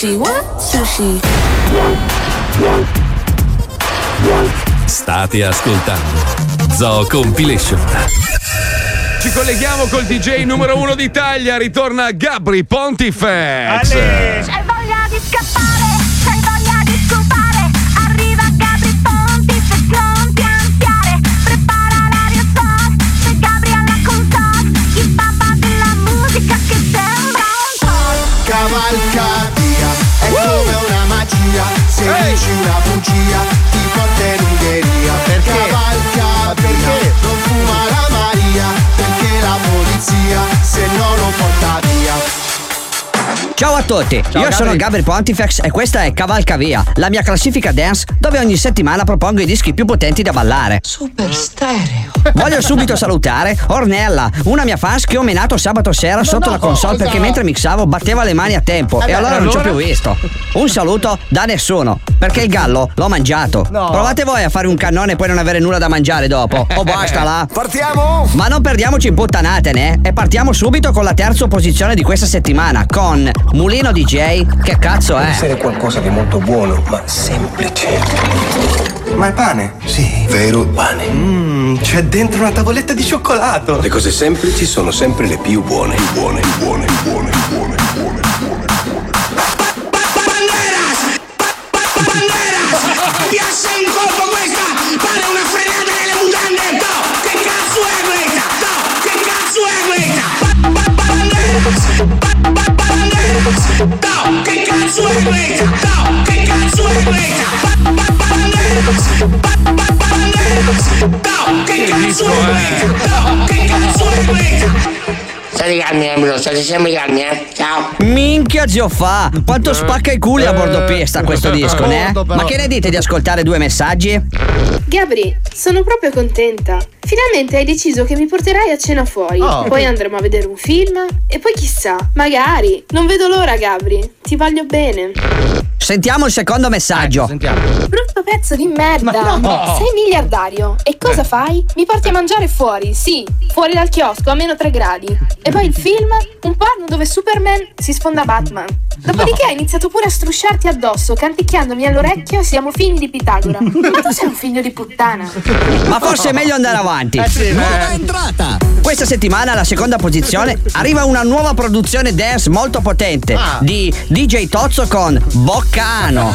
Sushi, what? Sushi. State ascoltando Zoo Compilation. Ci colleghiamo col DJ numero uno d'Italia, ritorna Gabri Pontifex. C'hai bugia, ti porta in Ungheria. Perché? Cavalca via, non fuma la Maria, perché la polizia se no via. Ciao a tutti, io Gabri. sono Gabri Pontifex e questa è Cavalca Via, la mia classifica dance dove ogni settimana propongo i dischi più potenti da ballare. Super stereo. Voglio subito salutare Ornella, una mia fans che ho menato sabato sera sotto la console perché mentre mixavo batteva le mani a tempo Eh e beh, allora non ci ho allora? più visto. Un saluto da nessuno, perché il gallo l'ho mangiato. No. Provate voi a fare un cannone e poi non avere nulla da mangiare dopo. O basta là. Partiamo? Ma non perdiamoci in puttanatene eh? e partiamo subito con la terza posizione di questa settimana con Mulino DJ. Che cazzo è? essere qualcosa di molto buono, ma semplice. Ma è pane? Sì. Vero pane. Mmm, c'è dentro una tavoletta di cioccolato. Le cose semplici sono sempre le più buone. Più buone, più buone, più buone, Quem quer sua replay? Quem quer sua replay? State calmi, Embro, state sempre calmi, eh? Ciao! Minchia zio fa! Quanto spacca i culi a bordo pista questo disco, né? Molto, però. Ma che ne dite di ascoltare due messaggi? Gabri, sono proprio contenta. Finalmente hai deciso che mi porterai a cena fuori. Oh. Poi andremo a vedere un film. E poi chissà, magari. Non vedo l'ora, Gabri. Ti voglio bene. Sentiamo il secondo messaggio. Brutto pezzo di merda. Ma no. Sei miliardario. E cosa fai? Mi porti a mangiare fuori, sì. Fuori dal chiosco a meno 3 gradi. E poi il film? Un porno dove Superman si sfonda Batman. Dopodiché hai iniziato pure a strusciarti addosso, canticchiandomi all'orecchio siamo figli di Pitagora. Ma tu sei un figlio di puttana. Ma forse è meglio andare avanti. Nuova entrata. Questa settimana alla seconda posizione arriva una nuova produzione dance molto potente di DJ Tozzo con Boccano.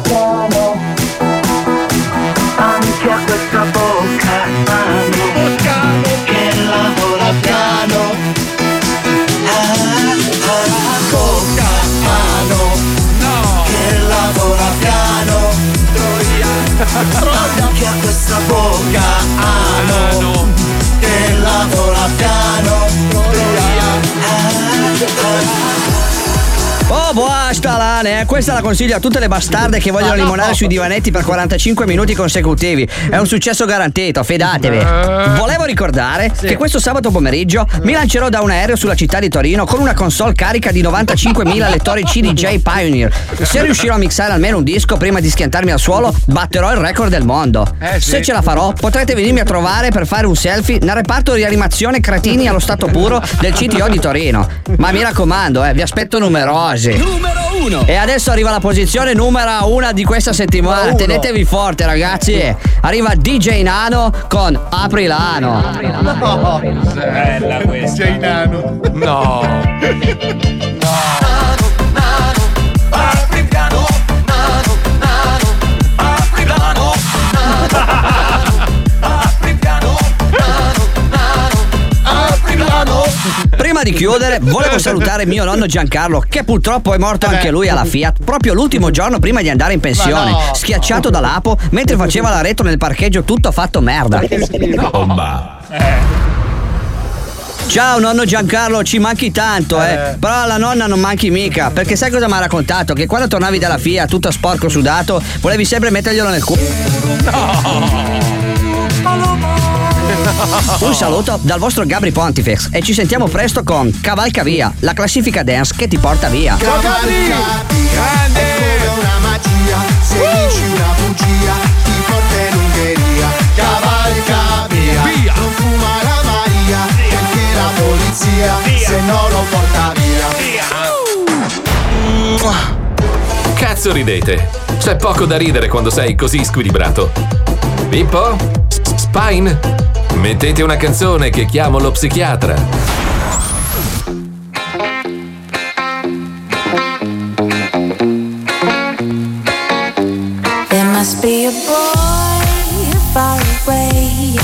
Anche Lane, eh. questa la consiglio a tutte le bastarde che vogliono limonare sui divanetti per 45 minuti consecutivi. È un successo garantito, fidatevi. Volevo ricordare che questo sabato pomeriggio mi lancerò da un aereo sulla città di Torino con una console carica di 95.000 lettori CDJ Pioneer. Se riuscirò a mixare almeno un disco prima di schiantarmi al suolo, batterò il record del mondo. Se ce la farò, potrete venirmi a trovare per fare un selfie nel reparto di animazione cretini allo stato puro del CTO di Torino. Ma mi raccomando, eh, vi aspetto numerosi. Numero uno. E adesso arriva la posizione numero uno di questa settimana. Tenetevi forte, ragazzi. Arriva DJ Nano con Aprilano. No, bella questa. DJ Nano. No. Apri Prima di chiudere, volevo salutare mio nonno Giancarlo, che purtroppo è morto anche lui alla Fiat proprio l'ultimo giorno prima di andare in pensione, no. schiacciato dall'apo mentre faceva la retro nel parcheggio tutto fatto merda. Ciao nonno Giancarlo, ci manchi tanto, eh. Però alla nonna non manchi mica. Perché sai cosa mi ha raccontato? Che quando tornavi dalla FIA tutto sporco sudato, volevi sempre metterglielo nel culo. Un saluto dal vostro Gabri Pontifex e ci sentiamo presto con Cavalca Via, la classifica dance che ti porta via. Ciao Gabri! Grande! È come una magia, se dici una bugia, ti porta in Ungheria. Cavalca via, non fuma la Maria, perché la polizia, se no lo porta via. Cazzo ridete? C'è poco da ridere quando sei così squilibrato. Pippo? Spine? Mettete una canzone che chiamo lo psichiatra. Must be a boy far away,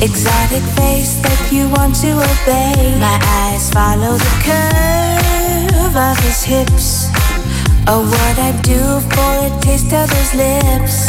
exotic face that you want to obey. My eyes follow the curve of his hips, Oh, what I do for a taste of those lips.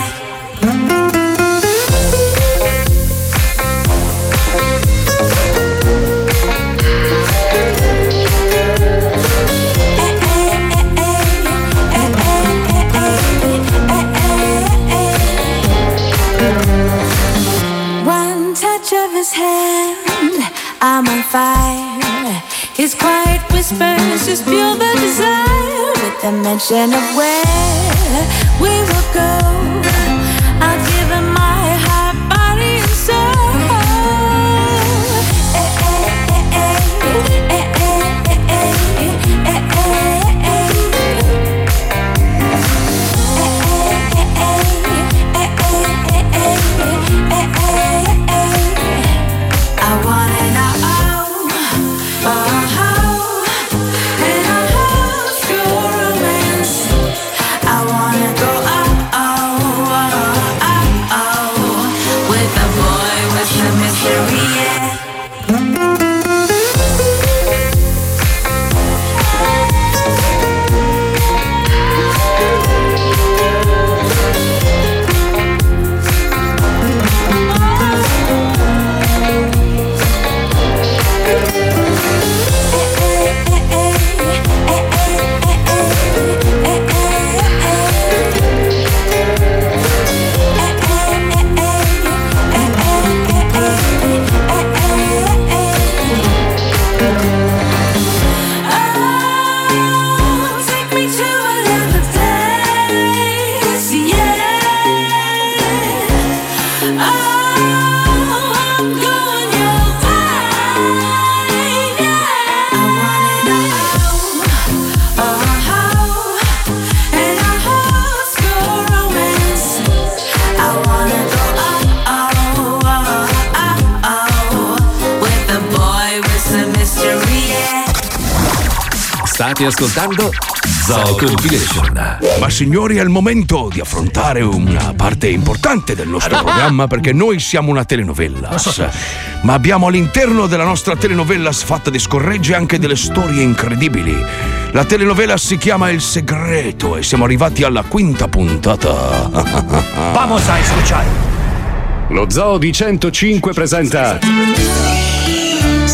just feel the desire. With the mention of where we will go, I'll State ascoltando Zoo Compilation. Ma signori, è il momento di affrontare una parte importante del nostro programma perché noi siamo una telenovelas. Ma abbiamo all'interno della nostra telenovelas fatta di scorregge anche delle storie incredibili. La telenovela si chiama Il segreto e siamo arrivati alla quinta puntata. Vamos a escuchar. Lo Zoo di 105 presenta Segreto.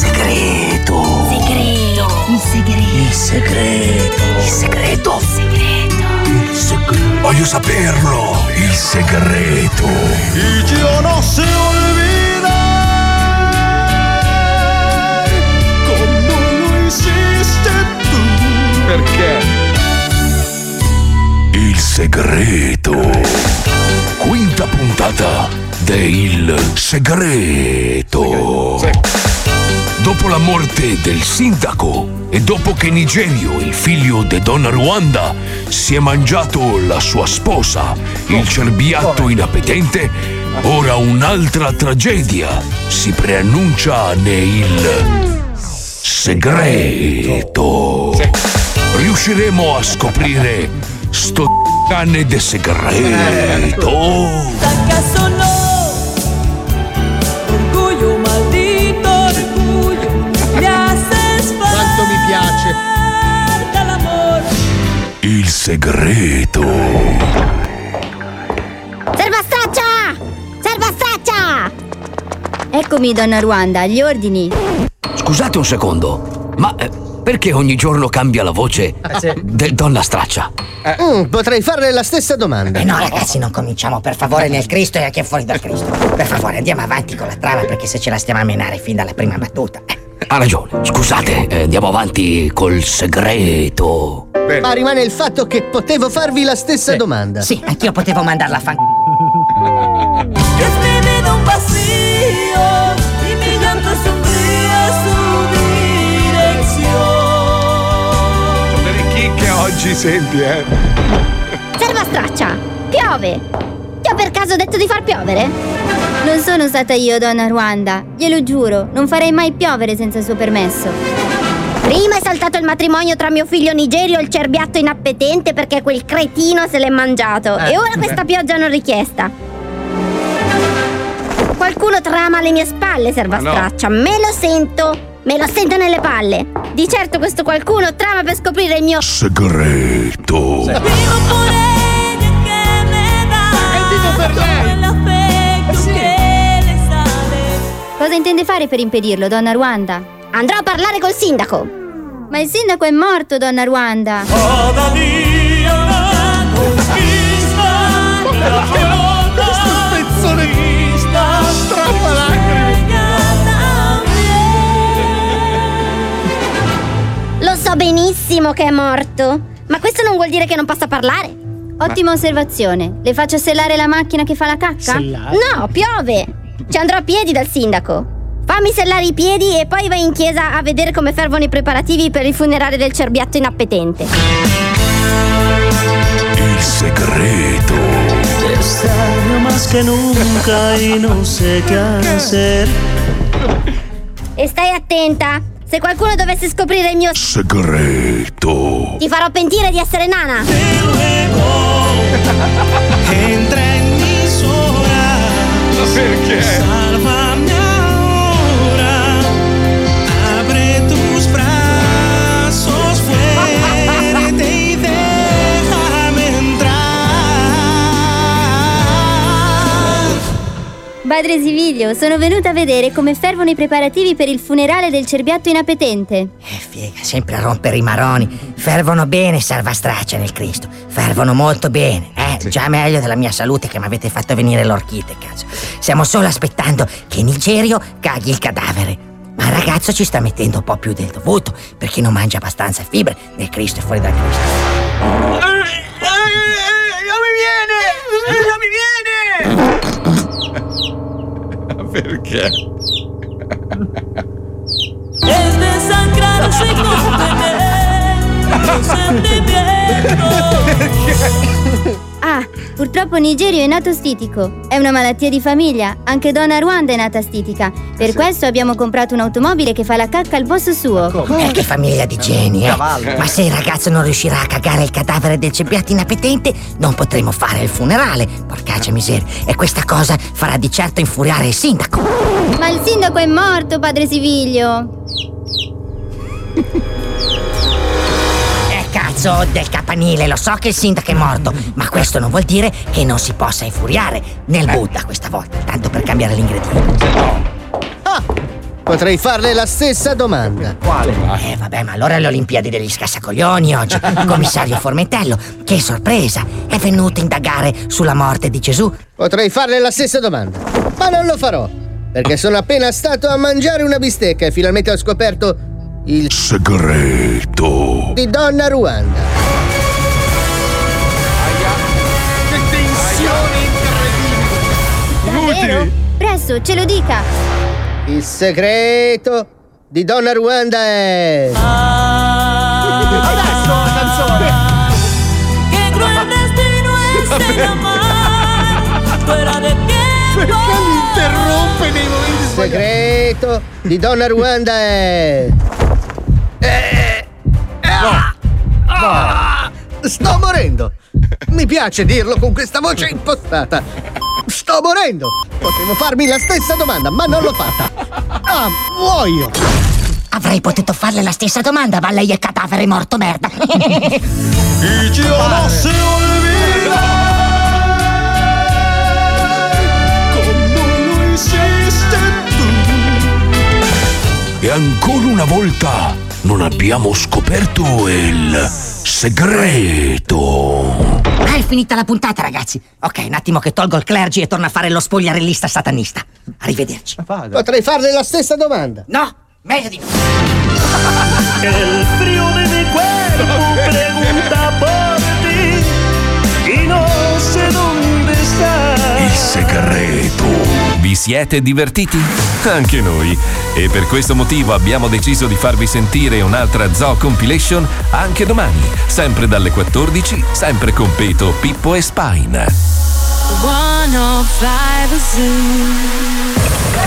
Segreto. Il segreto. Il segreto. Il segreto. Il segreto. Voglio saperlo. Il segreto. Y yo no sé olvidar cómo lo hiciste tú. Perché? Il segreto. Quinta puntata de Il segreto. Dopo la morte del sindaco e dopo che Nigerio, il figlio di Donna Ruanda, si è mangiato la sua sposa, il cerbiatto inappetente, ora un'altra tragedia si preannuncia nel segreto. Riusciremo a scoprire sto cane de segreto. Piace. Il segreto. Servastaccia! Servastaccia! Eccomi, donna Ruanda, agli ordini. Scusate un secondo, ma eh, perché ogni giorno cambia la voce del donna straccia? Mm, potrei farle la stessa domanda. Eh no, ragazzi, non cominciamo, per favore, nel Cristo e a chi è fuori dal Cristo. Per favore, andiamo avanti con la trama, perché se ce la stiamo a menare fin dalla prima battuta. eh. Ha ragione, scusate, eh, andiamo avanti col segreto. Ma rimane il fatto che potevo farvi la stessa domanda. Sì, anch'io potevo mandarla a fan. Dirección. Delle chicche oggi, senti, eh. Serva straccia! Piove! Ti ho per caso detto di far piovere? Non sono stata io, donna Ruanda. Glielo giuro, non farei mai piovere senza il suo permesso. Prima è saltato il matrimonio tra mio figlio Nigerio e il cerbiatto inappetente perché quel cretino se l'è mangiato. Eh, e ora questa beh. pioggia non richiesta. Qualcuno trama alle mie spalle, serva Ma no. straccia. Me lo sento. Me lo sento nelle palle. Di certo questo qualcuno trama per scoprire il mio Segreto. Cosa intende fare per impedirlo, donna Ruanda? Andrò a parlare col sindaco. Ma il sindaco è morto, donna Ruanda. Questo spezzone strappa Lo so benissimo che è morto. Ma questo non vuol dire che non possa parlare. Ottima osservazione. Le faccio sellare la macchina che fa la cacca? Sellare? No, piove. Ci andrò a piedi dal sindaco. Fammi sellare i piedi e poi vai in chiesa a vedere come fervono i preparativi per il funerale del cerbiatto inappetente. Il segreto. Te extraño más que nunca y no sé qué hacer. E stai attenta. Se qualcuno dovesse scoprire il mio Segreto. ti farò pentire di essere nana. En mis horas. Perché? Sálvame ahora. Abre tus brazos fuerte y déjame entrar. Padre Siviglio, sono venuta a vedere come fervono i preparativi per il funerale del cerbiatto inappetente. Figa, sempre a rompere i maroni. Fervono bene, salvastraccia nel Cristo. Fervono molto bene, eh? Già meglio della mia salute che mi avete fatto venire l'orchite, cazzo. Stiamo solo aspettando che Nigerio caghi il cadavere. Ma il ragazzo ci sta mettendo un po' più del dovuto, perché non mangia abbastanza fibre nel Cristo e fuori dal Cristo. Non mi viene! Non mi viene! Perché? Es desangrarse con Ah, purtroppo Nigerio è nato stitico. È una malattia di famiglia. Anche Donna Ruanda è nata stitica. Per questo abbiamo comprato un'automobile che fa la cacca al posto suo. Eh, che famiglia di geni, eh? Ma se il ragazzo non riuscirà a cagare il cadavere del cerbiatto inappetente, non potremo fare il funerale. Porcaccia miseria. E questa cosa farà di certo infuriare il sindaco. Ma il sindaco è morto, padre Siviglio. Eh, cazzo, del campanile, lo so che il sindaco è morto, ma questo non vuol dire che non si possa infuriare nel Buddha questa volta, tanto per cambiare l'ingrediente. Potrei farle la stessa domanda. Quale? Eh, vabbè, ma allora le Olimpiadi degli scassacoglioni oggi. Commissario Formentello, che sorpresa! È venuto a indagare sulla morte di Gesù. Potrei farle la stessa domanda, ma non lo farò. Perché sono appena stato a mangiare una bistecca e finalmente ho scoperto il Segreto. di Donna Ruanda. Che tensione incredibile! Davvero? Presto, ce lo dica. Il segreto di Donna Ruanda è. Adesso la canzone! Qué cruel destino es amar fuera de tiempo. Perché mi interrompe nei momenti Il segreto di Donna Ruanda è. Ah! Sto morendo! Mi piace dirlo con questa voce impostata. Sto morendo! Potevo farmi la stessa domanda, ma non l'ho fatta. Ah, muoio! Avrei potuto farle la stessa domanda, ma lei è cadavere morto merda. No olvidar lo hiciste E ancora una volta non abbiamo scoperto il segreto. Ah, è finita la puntata, ragazzi. Ok, un attimo che tolgo il clergy e torno a fare lo spogliarellista satanista. Arrivederci. Potrei farle la stessa domanda. No, meglio di no. El frío de mi cuerpo pregunta por ti y no sé dónde estás. Il segreto. Vi siete divertiti? Anche noi. E per questo motivo abbiamo deciso di farvi sentire un'altra Zoo Compilation anche domani, sempre dalle 14, sempre con Peto, Pippo e Spine. 105 Zoo.